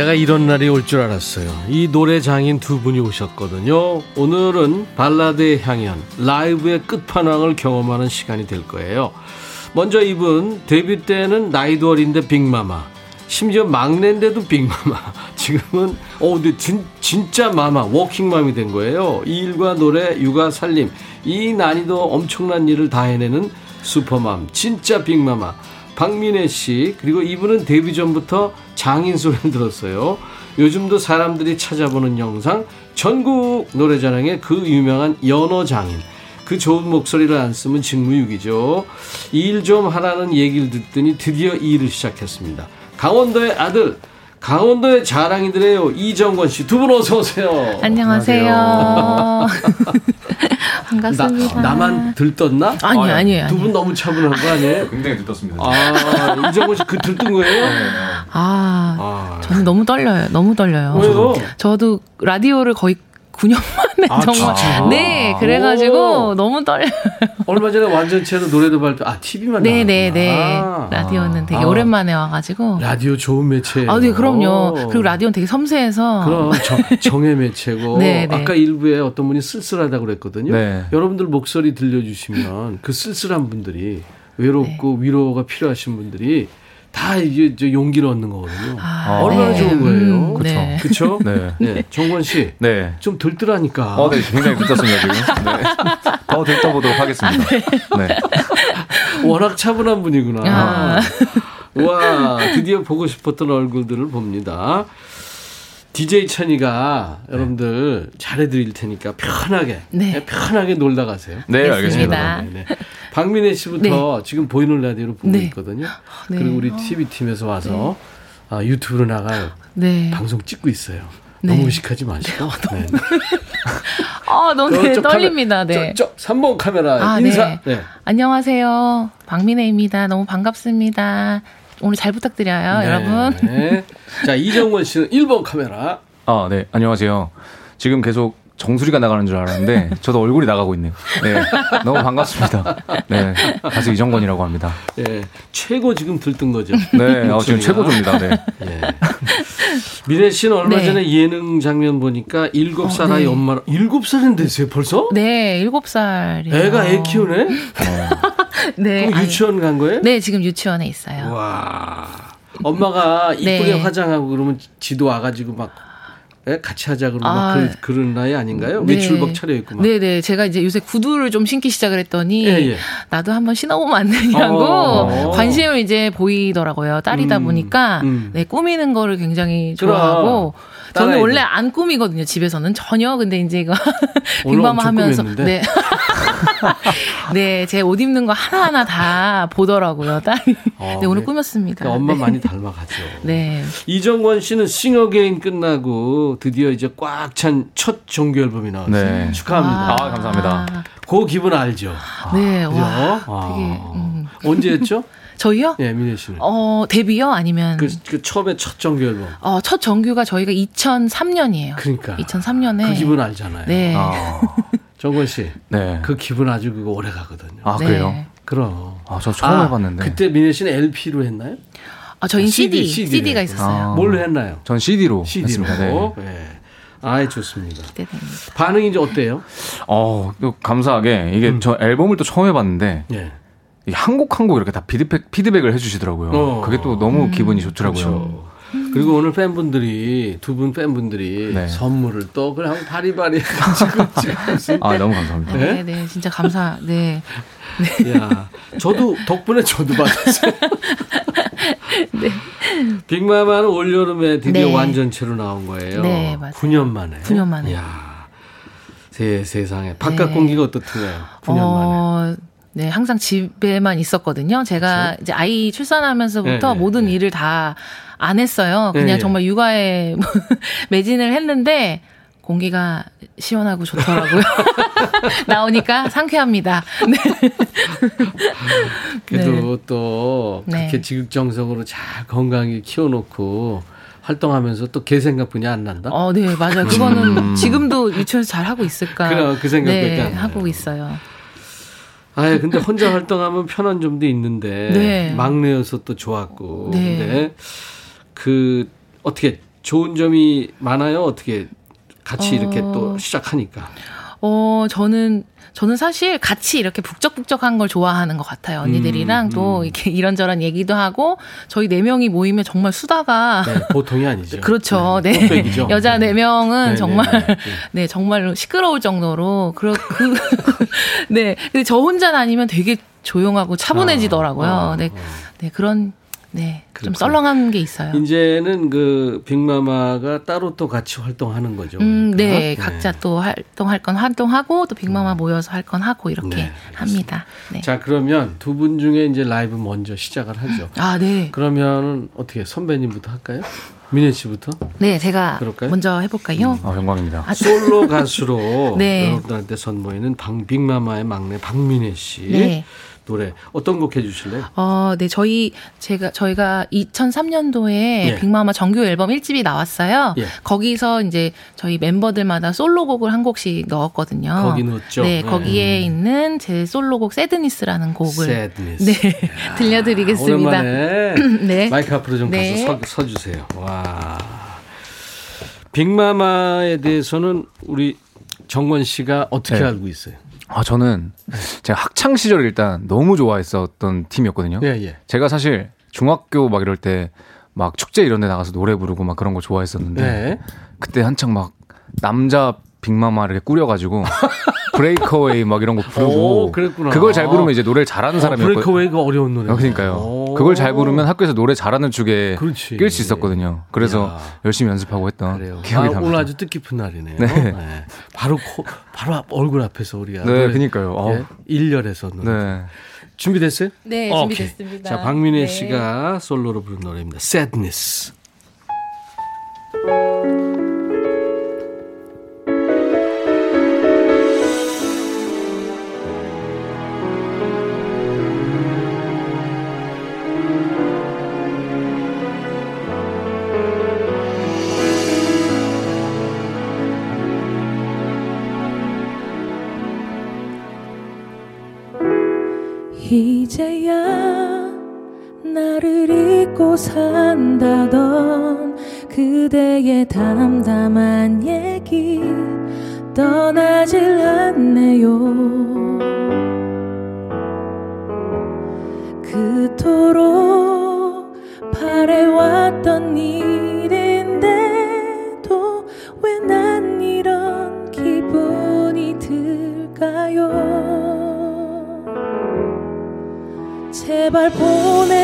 내가 이런 날이 올 줄 알았어요. 이 노래 장인 두 분이 오셨거든요. 오늘은 발라드의 향연, 라이브의 끝판왕을 경험하는 시간이 될 거예요. 먼저 이분 데뷔 때는 나이도 어린데 빅마마, 심지어 막내인데도 빅마마. 지금은 어 근데 진, 진짜 마마, 워킹맘이 된 거예요. 이 일과 노래, 육아, 살림 이 난이도 엄청난 일을 다 해내는 슈퍼맘, 진짜 빅마마. 박민혜 씨 그리고 이분은 데뷔 전부터 장인 소리를 들었어요. 요즘도 사람들이 찾아보는 영상 전국 노래자랑의 그 유명한 연어 장인. 그 좋은 목소리를 안 쓰면 직무유기죠. 이일좀 하라는 얘기를 듣더니 드디어 이 일을 시작했습니다. 강원도의 아들, 강원도의 자랑이들이에요. 이정권 씨 두 분 어서 오세요.
안녕하세요. 반갑습니다.
나, 만 들떴나?
아니, 요 아니에요.
두 분 너무 차분한 거 아니에요?
굉장히 들떴습니다
아, 이정권 씨 그 들뜬 거예요?
아,
아,
저는 너무 떨려요. 너무 떨려요.
왜요?
저도 라디오를 거의 9년 만에
아,
정말.
진짜요?
네,
오.
그래가지고 너무 떨려요.
얼마 전에 완전체로 노래도 발표, 아, TV만
네, 네, 네.
아.
라디오는 되게
아.
오랜만에 와가지고.
라디오 좋은 매체예요.
아, 네, 그럼요. 그리고 라디오는 되게 섬세해서.
그럼 정, 의 매체고
네, 네.
아까 일부에 어떤 분이 쓸쓸하다고 그랬거든요.
네.
여러분들 목소리 들려주시면 그 쓸쓸한 분들이 외롭고
네.
위로가 필요하신 분들이 다 이제 저 용기를 얻는 거거든요.
아,
얼마나
네.
좋은 거예요.
음, 네.
그렇죠?
네.
네. 정권 씨.
네.
좀 들뜨라니까.
어, 네, 굉장히 들떴습니다, 지금. 네. 더 들떠보도록 하겠습니다. 네.
워낙 차분한 분이구나.
아.
와, 드디어 보고 싶었던 얼굴들을 봅니다. DJ 천이가 여러분들 잘해드릴 테니까 편하게,
네.
편하게 놀다 가세요.
네, 알겠습니다.
네, 네. 박민혜 씨부터 지금 보이는 라디오로 보고
네.
있거든요.
네.
그리고 우리 TV팀에서 와서 아, 유튜브로 나가요.
네.
방송 찍고 있어요.
네.
너무 의식하지 마시고. 네.
아, 너무 네,
저쪽
떨립니다.
카메라,
네.
저, 저 3번 카메라
아,
인사.
네.
네.
안녕하세요. 박민혜입니다. 너무 반갑습니다. 오늘 잘 부탁드려요,
네.
여러분.
네. 자, 이정원 씨는 1번 카메라.
아, 네. 안녕하세요. 지금 계속 정수리가 나가는 줄 알았는데, 저도 얼굴이 나가고 있네요. 네. 너무 반갑습니다. 네. 가수 이정권이라고 합니다.
예, 최고 지금 들뜬 거죠.
네. 어, 지금. 최고조입니다. 네.
예. 미래 씨는 얼마
네.
전에 예능 장면 보니까 일곱 살
어,
아이
네.
엄마로 일곱 살인 됐어요 벌써?
네, 일곱 살이요.
애가 애 키우네?
네.
그럼
아니,
유치원 간 거예요?
네, 지금 유치원에 있어요.
와. 엄마가 이쁘게
네.
화장하고 그러면 지도 와가지고 막 예? 같이 하자 그러면 막
아.
그, 그런 나이 아닌가요?
네.
외출복 차려입고 막.
네, 네. 제가 이제 요새 구두를 좀 신기 시작을 했더니
예, 예.
나도 한번 신어보면 안 되냐고
어.
관심을 이제 보이더라고요. 딸이다
음,
보니까
음.
네, 꾸미는 거를 굉장히. 좋아하고 저는. 원래 안 꾸미거든요. 집에서는 전혀. 근데 이제 이거
엄청
하면서. 네. 네, 제 옷 입는 거 하나하나 다 보더라고요. 딸이.
어,
네, 오늘
네.
꾸몄습니다.
그러니까 엄마
네.
많이 닮아가죠.
네.
이정권 씨는 싱어게인 끝나고 드디어 이제 꽉 찬 첫 정규 앨범이 나왔어요.
네.
축하합니다.
아, 감사합니다.
그 기분 알죠?
네,
그죠?
와.
아.
되게 음.
언제였죠?
저희요?
예, 민혜 씨는.
어, 데뷔요? 아니면
그, 그 처음에 첫 정규 앨범.
어, 첫 정규가 저희가 2003년이에요.
그러니까.
2003년에
그 기분 알잖아요.
네.
아,
정권 씨.
네.
그 기분 아주 그거 오래 가거든요.
아,
네.
그래요?
그럼.
아, 저 처음
아,
해봤는데.
그때 민혜 씨는 LP로 했나요?
아, 저희
아,
CD,
CD,
CD, 가
네.
있었어요.
아.
뭘로 했나요?
전 CD로
CD로.
했습니다. 네.
예. 아이 좋습니다.
기대됩니다.
반응이 이제 어때요?
어, 또 감사하게 이게
음.
저 앨범을 또 처음 해봤는데
예.
한곡 한 곡 이렇게 다 피드백 피드백을 해주시더라고요.
어.
그게 또 너무 기분이 좋더라고요.
그렇죠. 그리고 오늘 팬분들이 두 분 팬분들이
네.
선물을 또 그냥 바리바리 해가지고
아 너무 감사합니다.
네?
네, 네, 진짜 감사. 네.
야, 저도 덕분에 저도 받았어요. 빅마마는 올 여름에 드디어
네.
완전체로 나온 거예요.
네, 맞아요.
9년 만에.
9년 만에.
야, 세, 세상에 바깥
네.
공기가 어떻든가요? 9년 만에.
어, 네, 항상 집에만 있었거든요. 제가 이제 아이 출산하면서부터
그렇죠. 네, 네,
모든
네.
일을 다 안 했어요. 그냥
네, 네.
정말 육아에 매진을 했는데 공기가 시원하고 좋더라고요. 나오니까 상쾌합니다. 네.
그래도 또
네.
그렇게 지극정성으로 잘 건강하게 키워놓고 활동하면서 또걔 생각뿐이 안 난다?
어, 네, 맞아요. 그거는 지금도 유치원에서 잘 하고 있을까?
그래, 그 생각밖에
네,
안.
하고 있어요.
아 근데 혼자 활동하면 편한 점도 있는데
네.
막내여서 또 좋았고.
네.
근데 그 어떻게 좋은 점이 많아요? 어떻게 같이
어.
이렇게 또 시작하니까.
어, 저는, 저는 사실 같이 이렇게 북적북적한 걸 좋아하는 것 같아요. 언니들이랑
음,
또
음.
이렇게 이런저런 얘기도 하고 저희 네 명이 모이면 정말 수다가
네, 보통이 아니죠.
그렇죠. 네.
뚝배기죠.
여자 네 명은
네,
정말
네, 네.
네, 정말 시끄러울 정도로 그러 그 네. 근데 저 혼자 다니면 되게 조용하고 차분해지더라고요.
아, 아,
네.
아.
네, 그런 네. 좀
그렇군요.
썰렁한 게 있어요.
이제는 그 빅마마가 따로 또 같이 활동하는 거죠.
음,
그러니까.
네. 각자 또 활동할 건 활동하고 또 빅마마 모여서 할 건 하고 이렇게
네,
합니다. 네.
자 그러면 두 분 중에 이제 라이브 먼저 시작을 하죠.
아, 네.
그러면은 어떻게 선배님부터 할까요? 민혜 씨부터
네, 제가
그럴까요?
먼저 해볼까요?
아, 영광입니다.
아,
솔로 가수로
네.
여러분들한테 선보이는 방, 빅마마의 막내 박민혜 씨
네.
노래 어떤 곡 해주실래요?
어, 네, 저희, 제가, 저희가 2003년도에
예.
빅마마 정규 앨범 1집이 나왔어요.
예.
거기서 이제 저희 멤버들마다 솔로곡을 한 곡씩 넣었거든요.
거기 넣었죠?
네,
네.
거기에 있는 제 솔로곡 새드니스라는 곡을.
Sadness.
네, 들려드리겠습니다.
오랜만에
네.
마이크 앞으로 좀
네.
가서 서, 서 주세요. 와. 빅마마에 대해서는 우리 정권 씨가 어떻게
네.
알고 있어요?
아 저는 제가 학창 시절 일단 너무 좋아했었던 팀이었거든요.
예, 예.
제가 사실 중학교 막 이럴 때 막 축제 이런 데 나가서 노래 부르고 막 그런 거 좋아했었는데
네.
그때 한창 막 남자 빅마마 이렇게 꾸려가지고 브레이크어웨이 막 이런 거 부르고
오, 그랬구나.
그걸 잘 부르면 이제 노래를 잘하는
어,
사람이었거든요.
브레이크웨이가 어려운 노래.
어, 그러니까요. 그걸 잘 부르면 학교에서 노래 잘하는 축에
그렇지.
낄수 있었거든요. 그래서
야.
열심히 연습하고 했던
그래요.
기억이
아,
납니다.
오늘 아주 뜻깊은 날이네요.
네.
네. 바로 코, 바로 앞- 얼굴 앞에서 우리가
네,
노래-
그니까요. 어우.
예, 일렬에서 노래.
네.
준비됐어요?
네. 준비됐습니다.
자, 박민혜
네.
씨가 솔로로 부른 노래입니다. Sadness.
그대의 담담한 얘기 떠나질 않네요. 그토록 바래왔던 일인데도 왜 난 이런 기분이 들까요? 제발 보내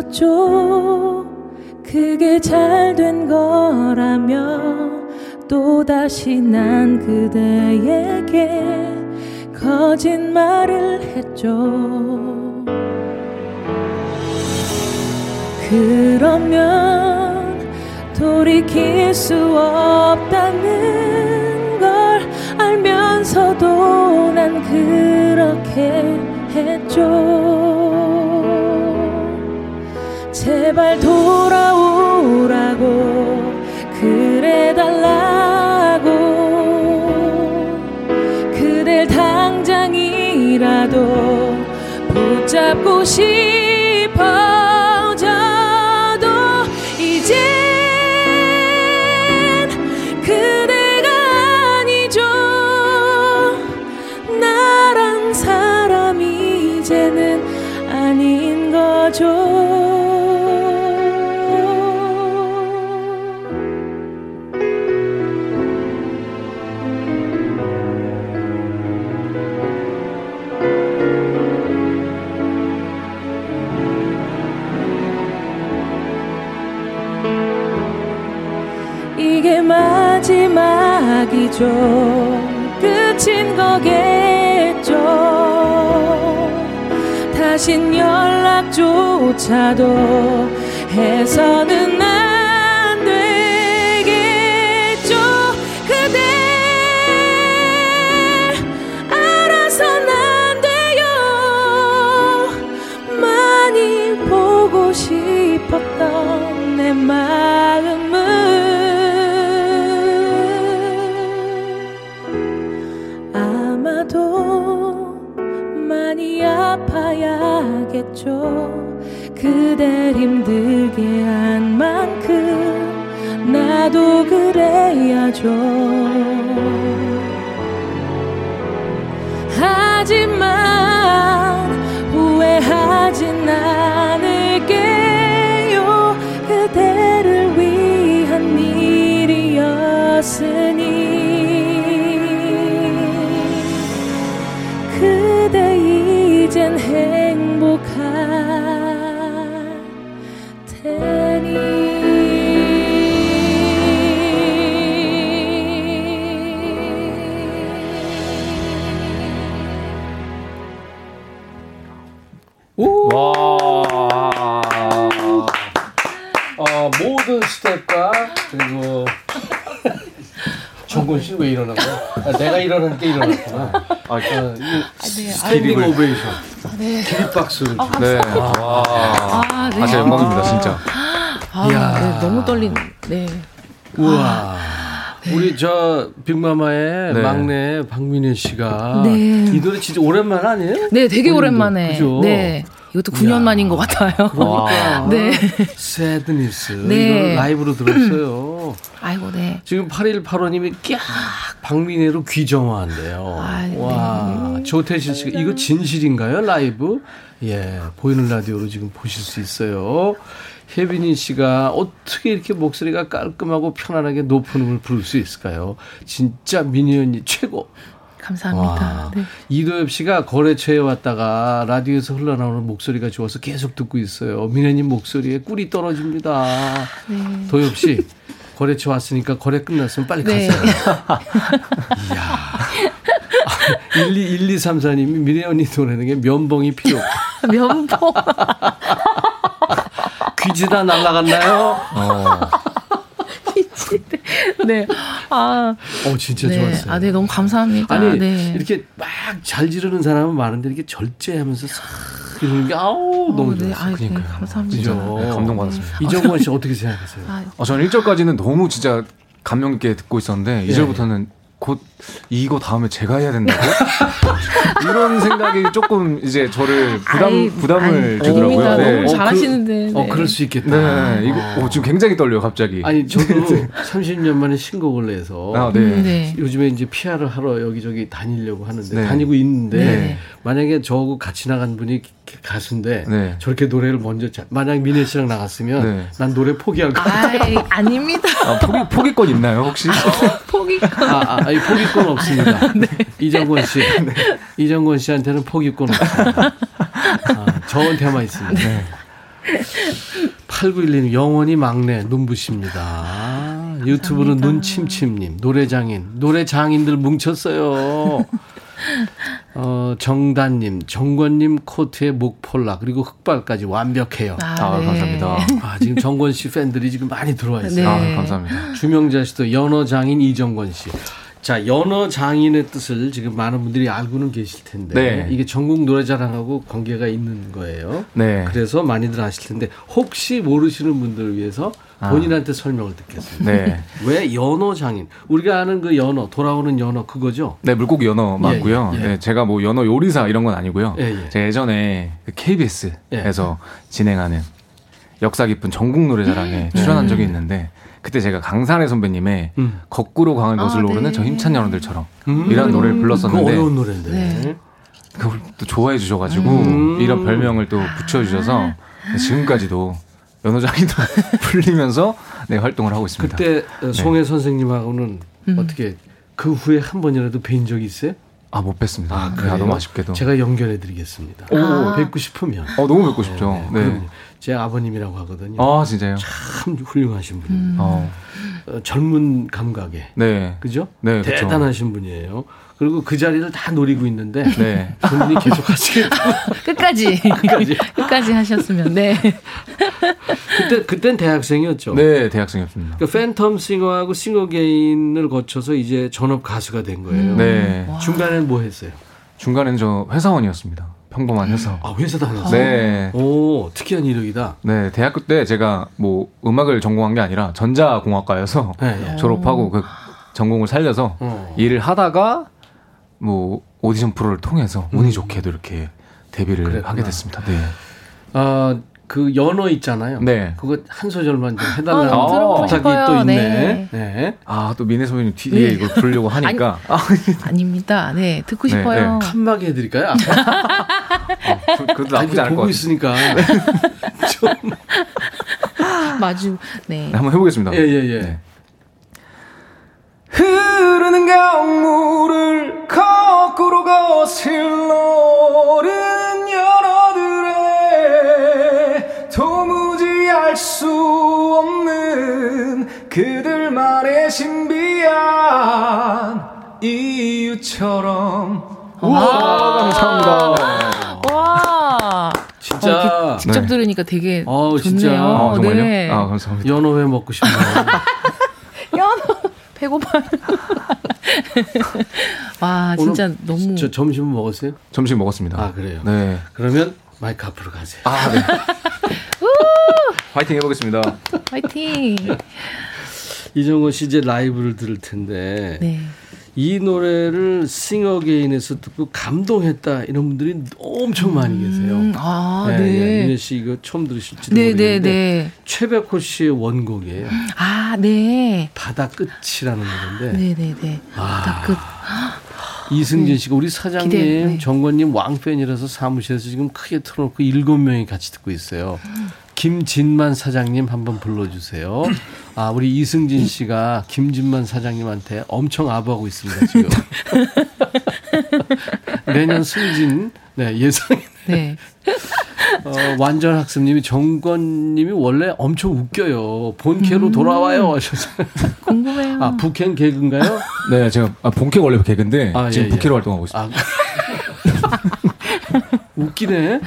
웃었죠. 그게 잘 된 거라며 또다시 난 그대에게 거짓말을 했죠. 그러면 돌이킬 수 없다는 걸 알면서도 난 그렇게 했죠 제발 돌아오라고 그래 달라고. 그댈 당장이라도 붙잡고 싶 조차도 해서
일어났구나. 아, 이 standing. ovation.
네. 와.
아, 네.
아, 제 영광입니다, 진짜.
아,
이야.
네, 너무 떨린. 네.
우와. 우리 저 빅마마의
네.
막내 박민혜 씨가
네.
이 노래 진짜 오랜만 아니에요?
네, 되게
본인도,
오랜만에.
그죠?
네. 이것도 9년
이야.
만인 것 같아요.
그러니까
네.
sadness
네.
이걸 라이브로 들었어요.
아이고, 네.
지금 8185님이 깍 박민혜로 귀정화한대요.
아, 네.
와 조태실 씨가 이거 진실인가요 라이브? 예 보이는 라디오로 지금 보실 수 있어요. 혜빈이 씨가 어떻게 이렇게 목소리가 깔끔하고 편안하게 높은 음을 부를 수 있을까요? 진짜 미니 언니 최고.
감사합니다.
와.
네.
이도엽 씨가 거래처에 왔다가 라디오에서 흘러나오는 목소리가 좋아서 계속 듣고 있어요. 민혜님 목소리에 꿀이 떨어집니다.
네.
도엽 씨, 거래처 왔으니까 거래 끝났으면 빨리
네.
가세요. 이야. 12, 1234님이 민혜 언니 노래는 게 면봉이 필요.
면봉.
귀지 다 날라갔나요?
어.
네. 아,
어, 진짜
네.
좋았어요.
아, 네. 너무 감사합니다.
아니,
네.
이렇게 막 잘 지르는 사람은 많은데 이렇게 절제하면서 싹 이러는 게 아우, 너무
어, 네.
좋았어요.
아, 네. 감사합니다.
그죠?
네, 감동받았습니다.
이정권 씨 어떻게 생각하세요?
아,
어, 저는 1절까지는 너무 진짜 감명 깊게 듣고 있었는데
예.
2절부터는 곧 이거 다음에 제가 해야 된다고? 이런 생각이 조금 이제 저를 부담,
아이,
부담을
아이,
주더라고요.
아닙니다.
네.
너무
어,
잘하시는데.
어,
네.
그럴 수 있겠다.
네, 이거 어, 지금 굉장히 떨려요, 갑자기.
아니, 저도 30년 만에 신곡을 내서
아, 네.
음, 네.
요즘에 이제 피아를 하러 여기저기 다니려고 하는데
네.
다니고 있는데
네.
만약에 저하고 같이 나간 분이 가수인데
네.
저렇게 노래를 먼저 자- 만약 민혜 씨랑 나갔으면
네.
난 노래 포기할 거 같아.
아이, 아닙니다.
아, 포기, 포기권 있나요, 혹시?
포기.
아, 아, 아 니, 포기권 없습니다. 이정권 씨. 이정권 씨한테는 포기권 없습니다. 아, 저한테만 있습니다. 8912님, 영원히 막내, 눈부십니다. 유튜브는 눈침침님, 노래장인, 노래장인들 뭉쳤어요. 어, 정단님, 정권님 코트에 목폴라 그리고 흑발까지 완벽해요. 아,
아,
네.
감사합니다.
지금 정권 씨 팬들이 지금 많이 들어와 있어요.
네.
아, 감사합니다.
주명자 씨도 연어 장인 이정권 씨. 자, 연어 장인의 뜻을 지금 많은 분들이 알고는 계실 텐데
네.
이게 전국 노래자랑하고 관계가 있는 거예요.
네.
그래서 많이들 아실 텐데 혹시 모르시는 분들을 위해서
아.
본인한테 설명을 듣겠습니다.
네.
왜 연어 장인? 우리가 아는 그 연어, 돌아오는 연어 그거죠?
네, 물고기 연어 맞고요.
예, 예.
네, 제가 뭐 연어 요리사 이런 건 아니고요.
예, 예.
제가 예전에 그 KBS에서 진행하는 역사 깊은 전국 노래자랑에 출연한 적이 있는데 그때 제가 강산의 선배님의
음.
거꾸로 강한
아,
것을 노르는
네.
저 힘찬 연어들처럼
음.
이런 노래를 불렀었는데
어려운 노래인데.
네.
그걸 또 좋아해 주셔가지고
음.
이런 별명을 또 붙여주셔서 지금까지도 연어장이도 불리면서 네, 활동을 하고 있습니다.
그때 어, 송혜 선생님하고는
음.
어떻게 그 후에 한 번이라도 뵌 적이 있어요?
아 못 뵀습니다. 아,
그래요?
너무 아쉽게도.
제가 연결해 드리겠습니다.
오.
뵙고 싶으면.
어 너무 뵙고 싶죠. 네.
그럼요. 제 아버님이라고 하거든요.
아 진짜요?
참 훌륭하신 분입니다.
어,
어, 젊은 감각에.
네.
그죠?
네, 그쵸.
대단하신 분이에요. 그리고 그 자리를 다 노리고 있는데
네.
본인이 계속 하시겠다고.
끝까지
끝까지.
끝까지 하셨으면 네.
그때 그땐 대학생이었죠.
네, 대학생이었습니다.
그 팬텀 싱어하고 싱어 개인을 거쳐서 이제 전업 가수가 된 거예요.
네.
중간에는 뭐 했어요?
중간에는 저 회사원이었습니다. 평범한 회사.
아 회사 다녔어요.
네.
오 특이한 이력이다.
네, 대학교 때 제가 뭐 음악을 전공한 게 아니라 전자공학과여서
네, 네.
졸업하고 그 전공을 살려서
어.
일을 하다가 뭐 오디션 프로를 통해서 운이 좋게도 이렇게 데뷔를
그랬구나.
하게 됐습니다. 네.
아 그 연어 있잖아요.
네.
그거 한 소절만 좀 해달라는
아,
부탁이
싶어요.
또 있네.
네.
네.
아, 또 미네 소연이 뒤에
네.
이걸 부르려고 하니까. 아,
아닙니다. 네 듣고
네,
싶어요.
칸막이 해드릴까요?
그- 그것도
아,
나쁘지 않을 것
보고
같아요.
있으니까 좀
마주 네.
네, 한번 해보겠습니다.
예 예 예.
네. 흐르는 강물을 거꾸로 거슬러 오른 연어들의 도무지 알 수 없는 그들만의 신비한 이유처럼 우와 감사합니다
와
진짜
어, 이렇게 직접
네.
들으니까 되게
어우,
좋네요.
진짜.
아, 정말요?
네.
아 감사합니다
연어 회 먹고 싶네요.
배고파. 와 진짜 너무
저 점심은 먹었어요?
점심 먹었습니다
아 그래요.
네.
그러면 마이크 앞으로 가세요.
아, 네. 화이팅 해보겠습니다.
화이팅.
이정호 씨 이제 라이브를 들을 텐데
네.
이 노래를 싱어게인에서 듣고 감동했다 이런 분들이 엄청 많이 계세요.
음, 아
네, 네.
네.
민혜 씨 이거 처음 들으실지도
네, 네,
모르겠는데
네.
최백호 씨의 원곡이에요.
아, 네.
바다 끝이라는 노래인데
네, 네, 네.
아.
바다 끝.
이승진 씨가 우리 사장님,
기대, 네.
정권님 왕팬이라서 사무실에서 지금 크게 틀어놓고 일곱 명이 같이 듣고 있어요. 김진만 사장님 한번 불러주세요. 아 우리 이승진 씨가 김진만 사장님한테 엄청 아부하고 있습니다 지금. 내년 승진 네 예상이
네.
어, 완전 학습님이 정권님이 원래 엄청 웃겨요. 본캐로
음.
돌아와요.
궁금해요.
아 북행 개그인가요?
네, 제가 아, 본캐 원래 개그인데
아,
지금
예, 예.
부캐로 활동하고 있습니다.
아 웃기네.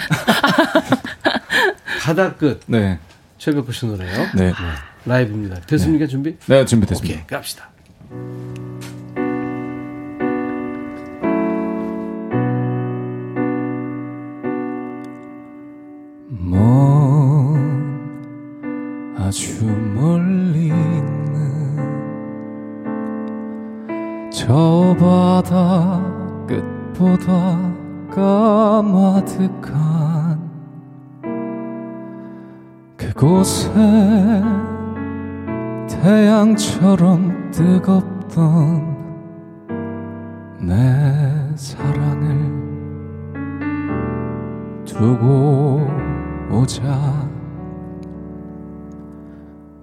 바다 끝
네,
최백호 씨 노래요.
네,
라이브입니다. 됐습니까 준비?
네, 준비됐습니다.
오케이 갑시다.
먼 아주 멀리 있는 저 바다 끝보다 까마득한 그곳에 태양처럼 뜨겁던 내 사랑을 두고 오자.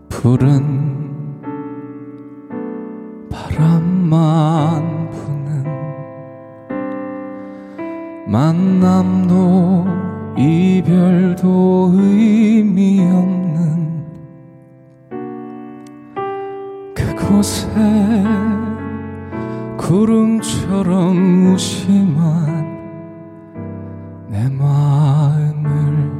푸른 바람만 부는 만남도 이별도 의미 없는 그곳에 구름처럼 무심한 내 마음을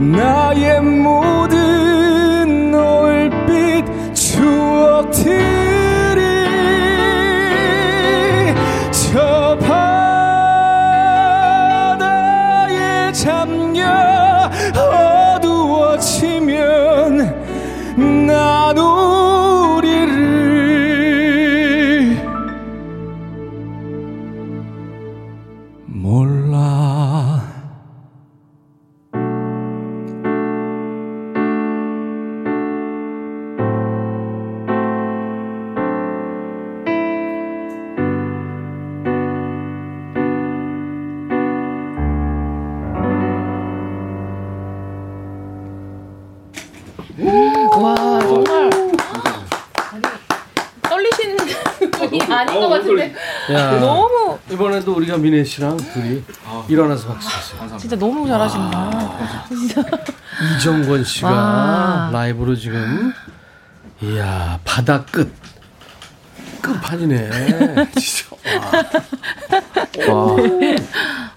나의 모든
미네 씨랑 둘이 일어나서 박수 쳤어요.
진짜 너무 잘하신다. 진짜.
이정권 씨가
와.
라이브로 지금 이야 바다 끝 끝판이네. 진짜 와.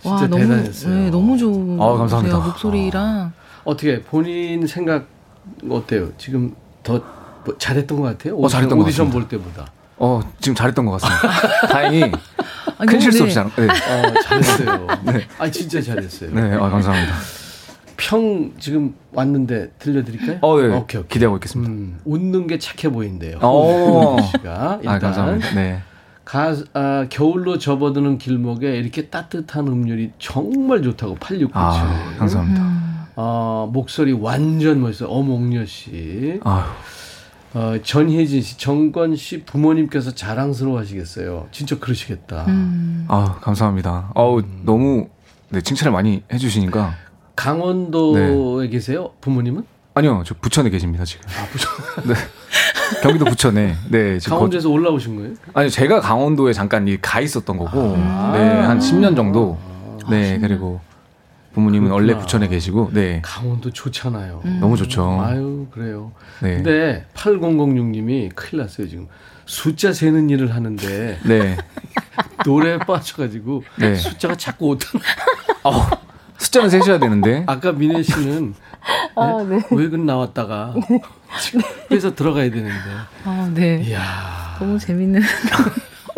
와와
진짜
너무
대단했어요.
네, 너무 좋은
아, 감사합니다.
목소리랑
어떻게 본인 생각 어때요? 지금 더뭐 잘했던 것 같아요?
어, 잘했던 것
오디션
같습니다.
볼 때보다.
어, 지금 잘했던 것 같습니다. 다행히
아니,
큰 실수
네.
없이 잘. 네.
어, 잘했어요. 아 진짜 잘했어요.
네, 아, 감사합니다.
평 지금 왔는데 들려드릴까요?
어, 네.
오케이, 오케이.
기대하고 있겠습니다.
음, 웃는 게 착해 보인대요.
어.
홍 씨가 일단
아, 감사합니다. 네.
가, 아, 겨울로 접어드는 길목에 이렇게 따뜻한 음률이 정말 좋다고 8697.
아, 감사합니다.
음.
어, 목소리 완전 멋있어요. 어몽여 씨.
아유,
어, 전혜진 씨, 정건 씨 부모님께서 자랑스러워 하시겠어요. 진짜 그러시겠다.
음.
아, 감사합니다. 어우, 너무 네, 칭찬을 많이 해주시니까.
강원도에 계세요? 부모님은?
아니요, 저 부천에 계십니다 지금.
아, 부천.
네. 경기도 부천에. 네, 지금
강원도에서 올라오신 거예요?
거, 아니 제가 강원도에 잠깐 이가 있었던 거고,
아.
네, 한 10년 정도. 네, 그리고 부모님은 원래
그렇구나.
부천에 계시고, 네,
강원도 좋잖아요.
음.
너무 좋죠.
아유, 그래요.
네,
근데 8006님이 큰일 났어요, 지금. 숫자 세는 일을 하는데
네,
노래에 빠져가지고
네.
숫자가 자꾸 오다.
어, 숫자는 세셔야 되는데.
아까 민혜 씨는
아, 네.
외근 나왔다가 지금 회사 들어가야 되는데.
아, 네.
이야.
너무 재밌는.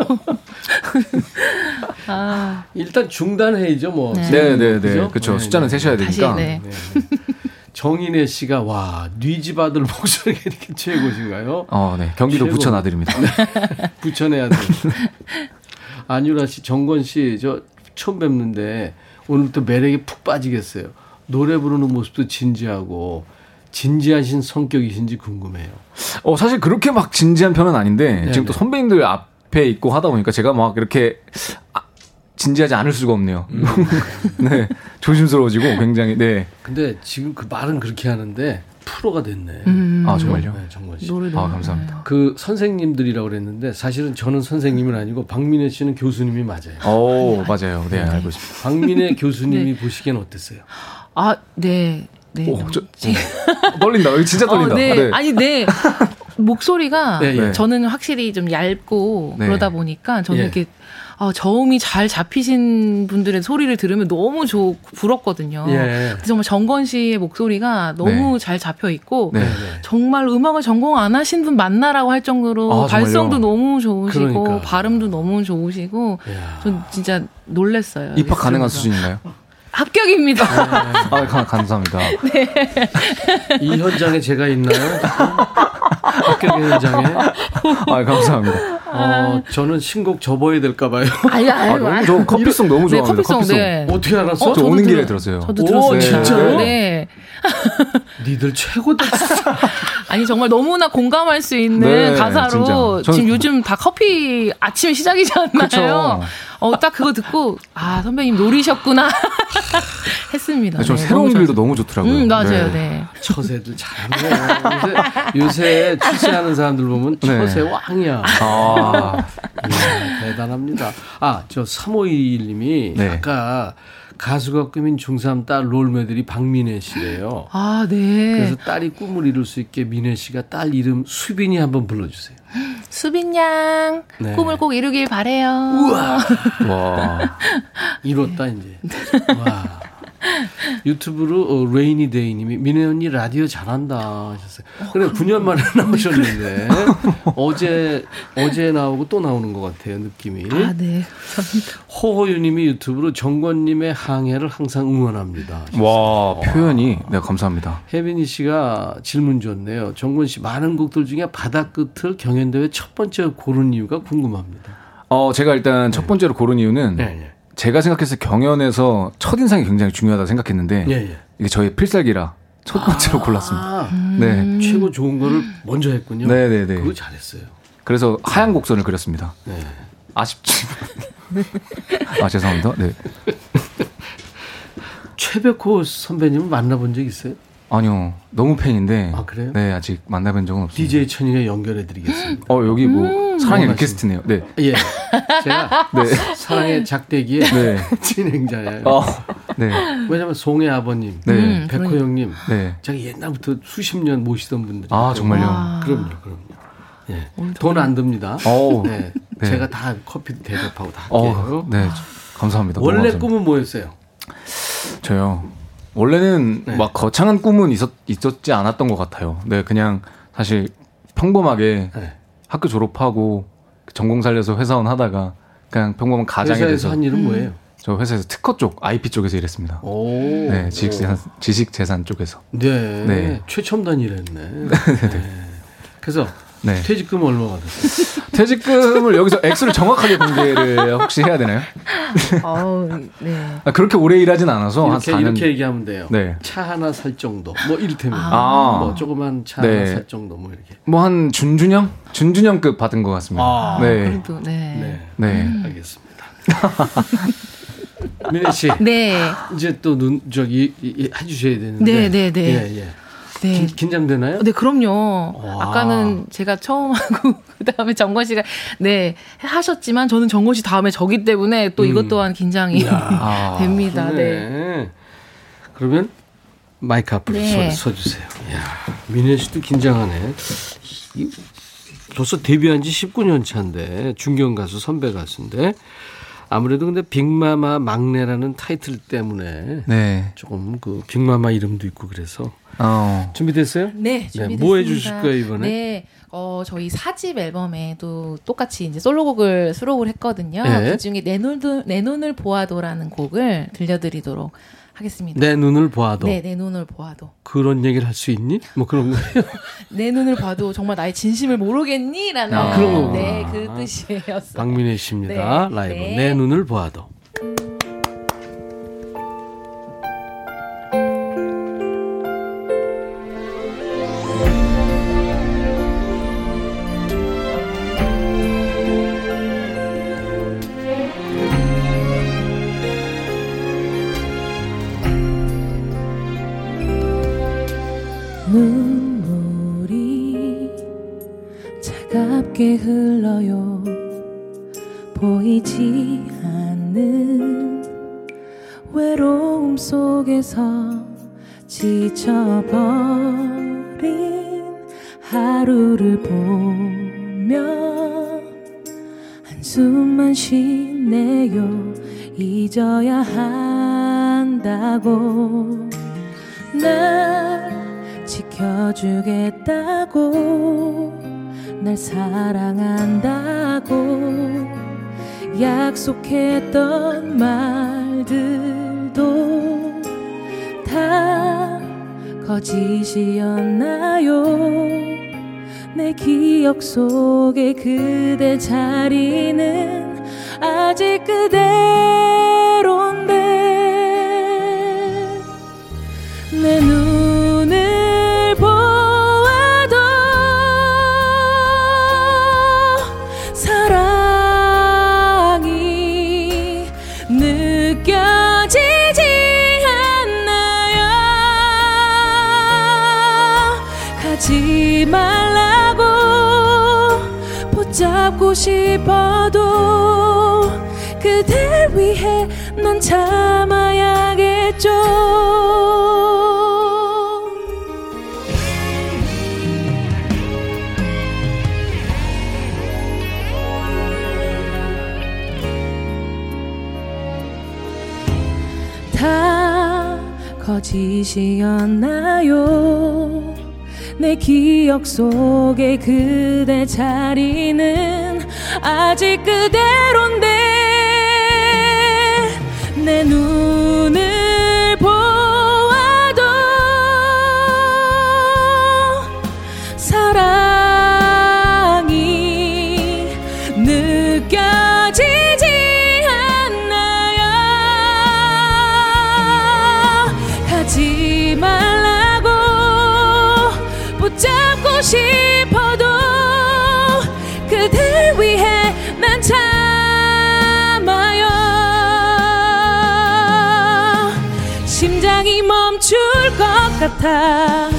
아,
일단 중단해야죠, 뭐.
네.
네, 네, 네? 그렇죠.
네,
숫자는
네.
세셔야
다시,
되니까.
네.
네. 정인혜 씨가 와 뉘집 아들 목소리가 이렇게 최고신가요?
어, 네, 경기도
최고.
부천 아들입니다.
부천의 아들. 안유라 씨, 정건 씨, 저 처음 뵙는데 오늘부터 매력에 푹 빠지겠어요. 노래 부르는 모습도 진지하고 진지하신 성격이신지 궁금해요.
어, 사실 그렇게 막 진지한 편은 아닌데,
네네.
지금 또 선배님들 앞 에 있고 하다 보니까 제가 막 이렇게 아, 진지하지 않을 수가 없네요.
음.
네. 조심스러워지고 굉장히, 네.
근데 지금 그 말은 그렇게 하는데 프로가 됐네.
음.
아, 정말요?
네, 정권 씨.
노래
아, 감사합니다.
그 선생님들이라고 그랬는데 사실은 저는 선생님은 아니고 박민혜 씨는 교수님이 맞아요.
오, 맞아요. 네, 알고 있습니다.
박민혜 교수님이 보시기엔 어땠어요?
아, 네. 네.
오, 저, 어, 떨린다. 진짜 떨린다.
어, 네.
네.
아니, 네. 목소리가
네, 예.
저는 확실히 좀 얇고
네.
그러다 보니까 저는
예.
이렇게 아, 저음이 잘 잡히신 분들의 소리를 들으면 너무 좋 부럽거든요.
예.
근데 정말 정건 씨의 목소리가 너무 잘 잡혀 있고
네.
정말 음악을 전공 안 하신 분 만나라고 할 정도로
아, 정말요?
발성도 너무 좋으시고
그러니까.
발음도 너무 좋으시고
야.
전 진짜 놀랬어요.
입학 가능한. 수준인가요?
합격입니다.
아, 가- 감사합니다.
이 현장에 제가 있나요? 합격 현장에?
아, 감사합니다.
어, 저는 신곡 접어야 될까 봐요.
아니,
아,
아니,
너무 저 커피송 너무
네,
좋아합니다.
커피송,
커피송.
네.
어떻게 알았어?
어,
저 오는 길에 들었어요.
저도
오,
들었어요.
진짜요?
네.
니들 최고다.
아니 정말 너무나 공감할 수 있는
네,
가사로
진짜.
지금 요즘 다 커피 시작이지 않나요?
그쵸.
어, 딱 그거 듣고 아 선배님 노리셨구나 했습니다.
저
네,
새로운 길도. 너무 좋더라고요.
음 맞아요,
네.
네.
처세들 잘하네요. 요새, 요새 출세하는 사람들 보면
네.
처세 왕이야.
아,
이야, 대단합니다. 아, 저 3521님이
네.
아까 가수가 꾸민 중3 딸 롤모델이 박민혜 씨래요.
아 네.
그래서 딸이 꿈을 이룰 수 있게 민혜 씨가 딸 이름 수빈이 한번 불러주세요.
수빈 양
네.
꿈을 꼭 이루길 바래요.
우와!
와.
이뤘다, 이제. 와. 유튜브로 어, 레이니 데이님이 민혜 언니 라디오 잘한다 하셨어요. 그래 9년 만에 나오셨는데 어제 어제 나오고 또 나오는 것 같아요 느낌이.
아 네.
호호유님이 유튜브로 정권님의 항해를 항상 응원합니다.
와, 표현이, 네, 감사합니다.
혜빈이 씨가 질문 줬네요. 정권 씨 많은 곡들 중에 바다 끝을 경연대회 첫 번째 고른 이유가 궁금합니다.
어, 제가 일단 첫 번째로 고른 이유는
네, 네.
제가 생각했을 때 경연에서 첫 인상이 굉장히 중요하다 생각했는데
예, 예.
이게 저의 필살기라 첫 번째로 골랐습니다.
아,
네.
최고 좋은 거를 먼저 했군요.
네, 네, 네.
그거 잘했어요.
그래서 하얀 곡선을 그렸습니다.
네.
아쉽지만. 아, 죄송합니다. 네.
최백호 선배님은 만나본 적 있어요?
아니요. 너무 팬인데.
아, 그래요?
네, 아직 만나본 적은 없습니다.
DJ 천이가 연결해 드리겠습니다.
어, 여기 뭐 사랑의
원하시는-
리퀘스트네요. 네.
예. 제가
네.
사랑의 작대기의
네.
진행자예요.
어. 네.
왜냐면 송혜 아버님,
네.
음,
백호
그러니까.
형님,
네.
제가 옛날부터 수십 년 모시던 분들이.
아, 정말요?
와.
그럼요, 그럼요. 예. 돈안 듭니다.
어우.
네.
네.
제가 다 커피 대접하고 다 할게요.
어, 네. 감사합니다.
원래
감사합니다.
꿈은 뭐였어요?
저요. 원래는
네.
막 거창한 꿈은 있었, 있었지 않았던 것 같아요. 네, 그냥 사실 평범하게
네.
학교 졸업하고 전공 살려서 회사원 하다가 그냥 평범한 가장이
회사에서
돼서
한 일은 뭐예요?
저 회사에서 특허 쪽 IP 쪽에서 일했습니다.
오.
네, 지식재산, 지식재산 쪽에서.
네.
네.
최첨단 일했네. 네. 그래서
네.
퇴직금 얼마 받았어요?
퇴직금을 여기서 액수를 정확하게 공개를 혹시 해야 되나요?
어우, 네.
아, 그렇게 오래 일하진 않아서
이렇게
한 4년.
이렇게 얘기하면 돼요.
네.
차 하나 살 정도. 뭐 이를테면
아.
뭐 조그만 차
네.
하나 살 정도 뭐 이렇게.
뭐 한 준준형? 준준형급 받은 것 같습니다.
아,
네.
그래도 네.
네.
네.
알겠습니다. 민혜 씨.
네.
이제 또 눈 저기 이- 이- 해주셔야 되는데.
네, 네, 네.
예, 예.
네.
긴, 긴장되나요?
네, 그럼요.
와.
아까는 제가 처음 하고 그다음에 정권 씨가 네, 하셨지만 저는 정권 씨 다음에 저기 때문에 또 이것 또한 긴장이
아,
됩니다. 네.
네. 그러면 마이크 앞으로
네.
서, 서주세요. 야, 민혜 씨도 긴장하네. 이- 벌써 데뷔한 지 19년 차인데 중견 가수 선배 가수인데 아무래도 근데 빅마마 막내라는 타이틀 때문에
네.
조금 그 빅마마 이름도 있고 그래서
어.
준비됐어요?
네, 준비됐습니다.
뭐 해주실 거예요, 이번에?
네, 어 저희 사집 앨범에도 똑같이 이제 솔로곡을 수록을 했거든요.
네.
그 중에 내 눈을 내 눈을 보아도라는 곡을 들려드리도록 하겠습니다.
내 눈을 보아도
네, 내 눈을 보아도.
그런 얘기를 할 수 있니? 뭐 그런 거예요.
내 눈을 봐도 정말 나의 진심을 모르겠니 라는
아, 그런 거구나.
네, 그 뜻이었어요.
박민혜 씨입니다.
네,
라이브
네.
내 눈을 보아도.
눈물이 차갑게 흘러요. 보이지 않는 외로움 속에서 지쳐버린 하루를 보며 한숨만 쉬네요. 잊어야 한다고. 날 지켜주겠다고 날 사랑한다고 약속했던 말들도 다 거짓이었나요? 내 기억 속에 그대 자리는 아직 그대로인데 내 눈 거짓이었나요? 내 기억 속에 그대 자리는 아직 그대로인데 내눈 같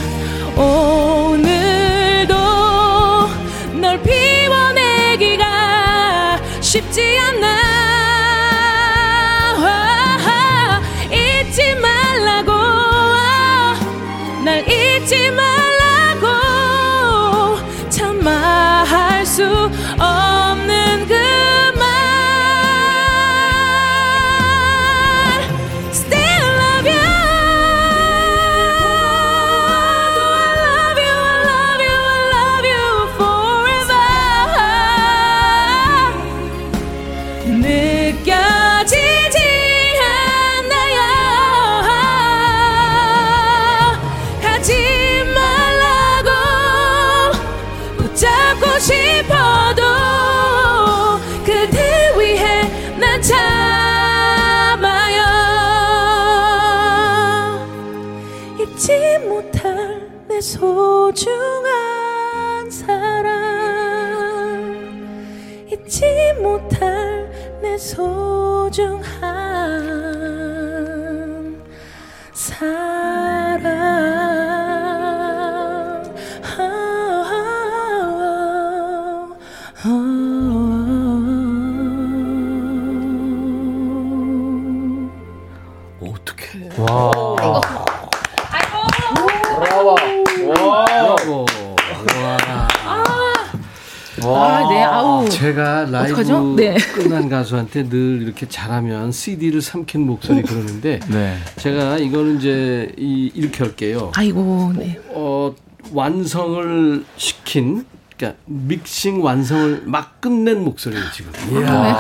어떡하죠? 네.
끝난 가수한테 늘 이렇게 잘하면 CD를 삼킨 목소리 그러는데
네.
제가 이거는 이제 이, 이렇게 할게요.
아이고, 네.
어, 완성을 시킨 그러니까 믹싱 완성을 막 끝낸 목소리예요 지금. 이야,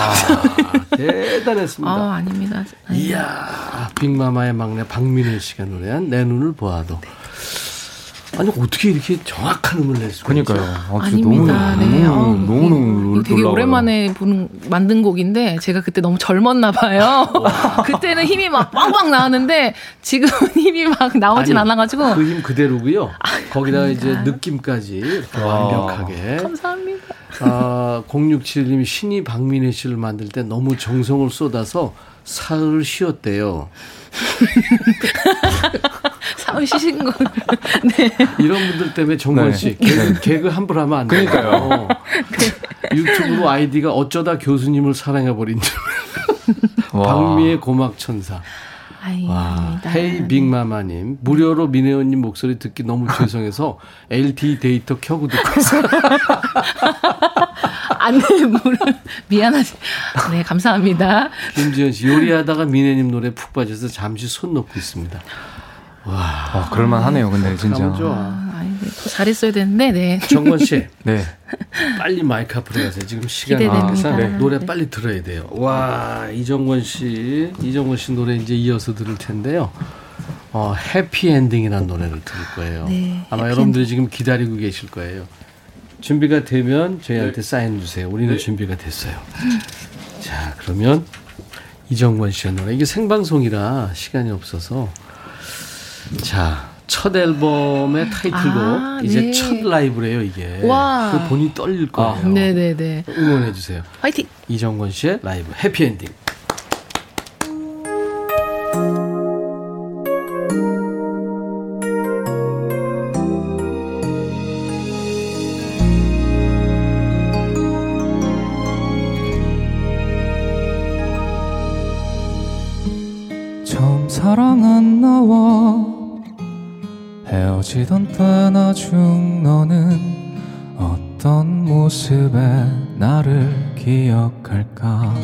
대단했습니다.
아, 아닙니다. 아니,
이야, 빅마마의 막내 박민혜 씨가 노래한 내 눈을 보아도. 아니 어떻게 이렇게 정확한 음을 낼 수가
그러니까요. 아,
아닙니다. 네.
너무
아우,
너무 너무
되게
놀라워요.
오랜만에 부른, 만든 곡인데 제가 그때 너무 젊었나 봐요. 그때는 힘이 막 빵빵 나왔는데 지금은 힘이 막 나오진
아니,
않아가지고
그 힘 그대로고요. 거기다가
아닙니다.
이제 느낌까지 이렇게
와.
완벽하게.
감사합니다.
아, 067님이 신이 박민혜 씨를 만들 때 너무 정성을 쏟아서 사흘을 쉬었대요.
참으시신 거. 네.
이런 분들 때문에 정권
네.
씨 개그, 개그 함부로 하면 안 돼요.
그러니까요.
유튜브로 아이디가 어쩌다 교수님을 사랑해 버린
와.
박미의 고막 천사. 와,
나-
헤이 빅마마님 무료로 민혜원님 목소리 듣기 너무 죄송해서 LTE 데이터 켜고 듣고 있어요.
안 돼, 물 미안하지. 네, 감사합니다.
김지현 씨 요리하다가 민혜님 노래 푹 빠져서 잠시 손 놓고 있습니다.
아, 그럴만하네요, 근데 진짜.
너무 좋아.
아이, 네, 더 잘했어야 되는데, 네.
정권 씨
네.
빨리 마이크 앞으로 가세요. 지금 시간이. 없어서
네.
노래 빨리 들어야 돼요. 와 이정권 씨, 이정권 씨 노래 이제 이어서 들을 텐데요. 어, 해피엔딩이라는 노래를 들을 거예요.
네,
아마
해피엔딩.
여러분들이 지금 기다리고 계실 거예요. 준비가 되면 저희한테 사인 주세요. 우리는 준비가 됐어요. 자 그러면 이정권 씨의 노래 이게 생방송이라 시간이 없어서 자. 첫 앨범의 타이틀곡
아,
이제
네.
첫 라이브래요 이게
와.
그 본인 떨릴 거예요.
네네네.
응원해 주세요.
화이팅!
이정권 씨의 라이브 해피엔딩.
중 너는 어떤 모습에 나를 기억할까?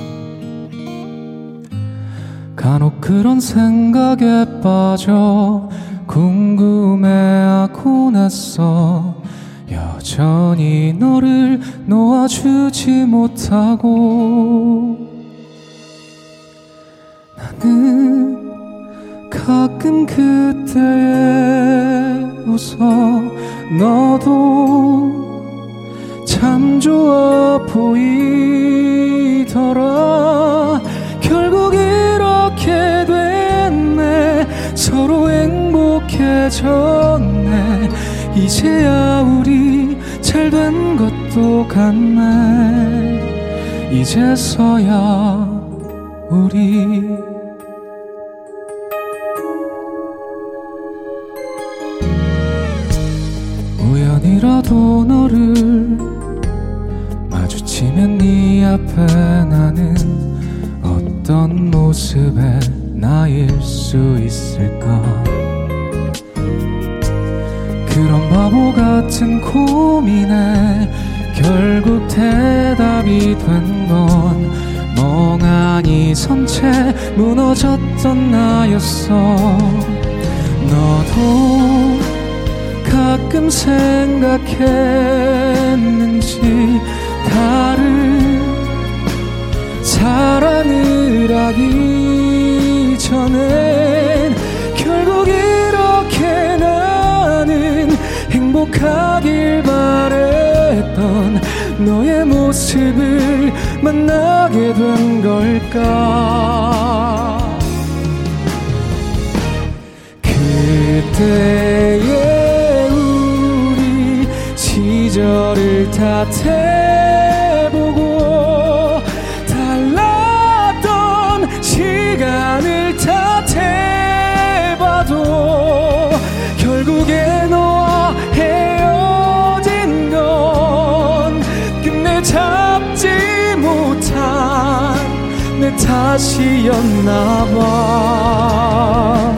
간혹 그런 생각에 빠져 궁금해하곤 했어. 여전히 너를 놓아주지 못하고 나는 가끔 그때에 웃어 너도 참 좋아 보이더라. 결국 이렇게 됐네. 서로 행복해졌네. 이제야 우리 잘 된 것도 같네. 이제서야 우리 우연이라도 너를 마주치면 네 앞에 나는 어떤 모습의 나일 수 있을까? 그런 바보 같은 고민에 결국 대답이 된 건 멍하니 선채 무너졌던 나였어. 너도 가끔 생각했는지 다른 사랑을 하기 전엔 결국 이렇게 나는 행복하길 바랬던 너의 모습을 만나게 된 걸까? 그때의 시절을 탓해보고 달랐던 시간을 탓해봐도 결국에 너와 헤어진 건 끝내 잡지 못한 내 탓이었나 봐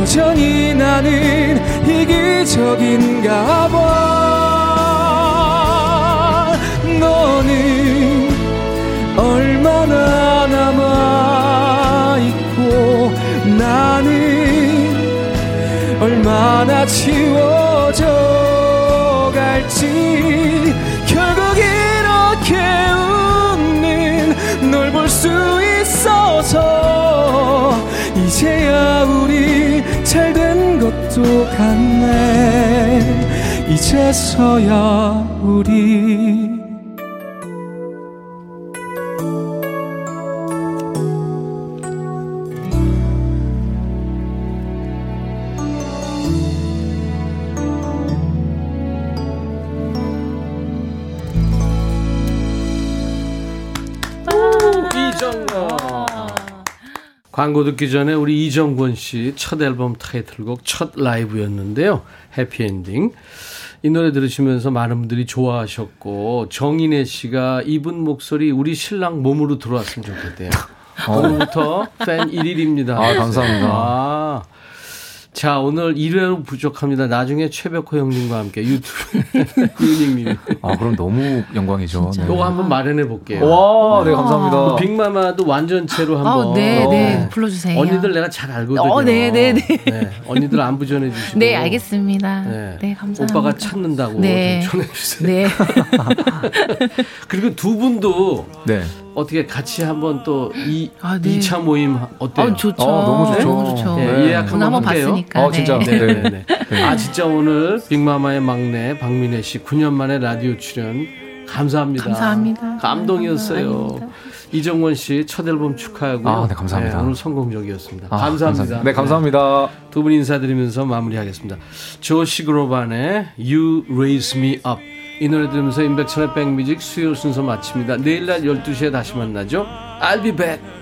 여전히 나는 이기적인가 봐. 너는 얼마나 남아있고 나는 얼마나 지워
된 것도 같네. 이제서야 우리
광고 듣기 전에 우리 이정권 씨 첫 앨범 타이틀곡 첫 라이브였는데요. 해피엔딩. 이 노래 들으시면서 많은 분들이 좋아하셨고 정인혜 씨가 이분 목소리 우리 신랑 몸으로 들어왔으면 좋겠대요. 오늘부터 팬 1일입니다.
아, 감사합니다.
아. 자, 오늘 1회로 부족합니다. 나중에 최백호 형님과 함께 유튜브 유닝님.
아, 그럼 너무 영광이죠. 네.
요거 한번 마련해 볼게요.
와, 네, 감사합니다.
빅마마도 완전체로 한번.
아, 네, 네.
어.
불러 주세요.
언니들 내가 잘 알거든요.
어, 네, 네, 네.
언니들 안부 전해 주시고.
네, 알겠습니다.
네.
네, 감사합니다.
오빠가 찾는다고
네.
좀 전해 주세요.
네.
그리고 두 분도
네.
어떻게 같이 한번 또 이,
아, 네.
2차 모임 어때요?
아, 좋죠.
어, 너무 좋죠.
너무 좋죠.
네,
네.
예약 한번
한번. 봤으니까.
어, 진짜.
네.
네, 네, 네. 아 진짜 오늘 빅마마의 막내 박민혜 씨 9년 만에 라디오 출연 감사합니다.
감사합니다.
감동이었어요.
아닙니다.
이정원 씨 첫 앨범 축하하고
아, 네, 감사합니다.
오늘 성공적이었습니다.
아,
감사합니다.
네, 감사합니다.
두분 인사드리면서 마무리하겠습니다. 조 시 그로반의 You Raise Me Up 이 노래 들으면서 임백천의 백뮤직 수요일 순서 마칩니다. 내일 날 12시에 다시 만나죠. I'll be back.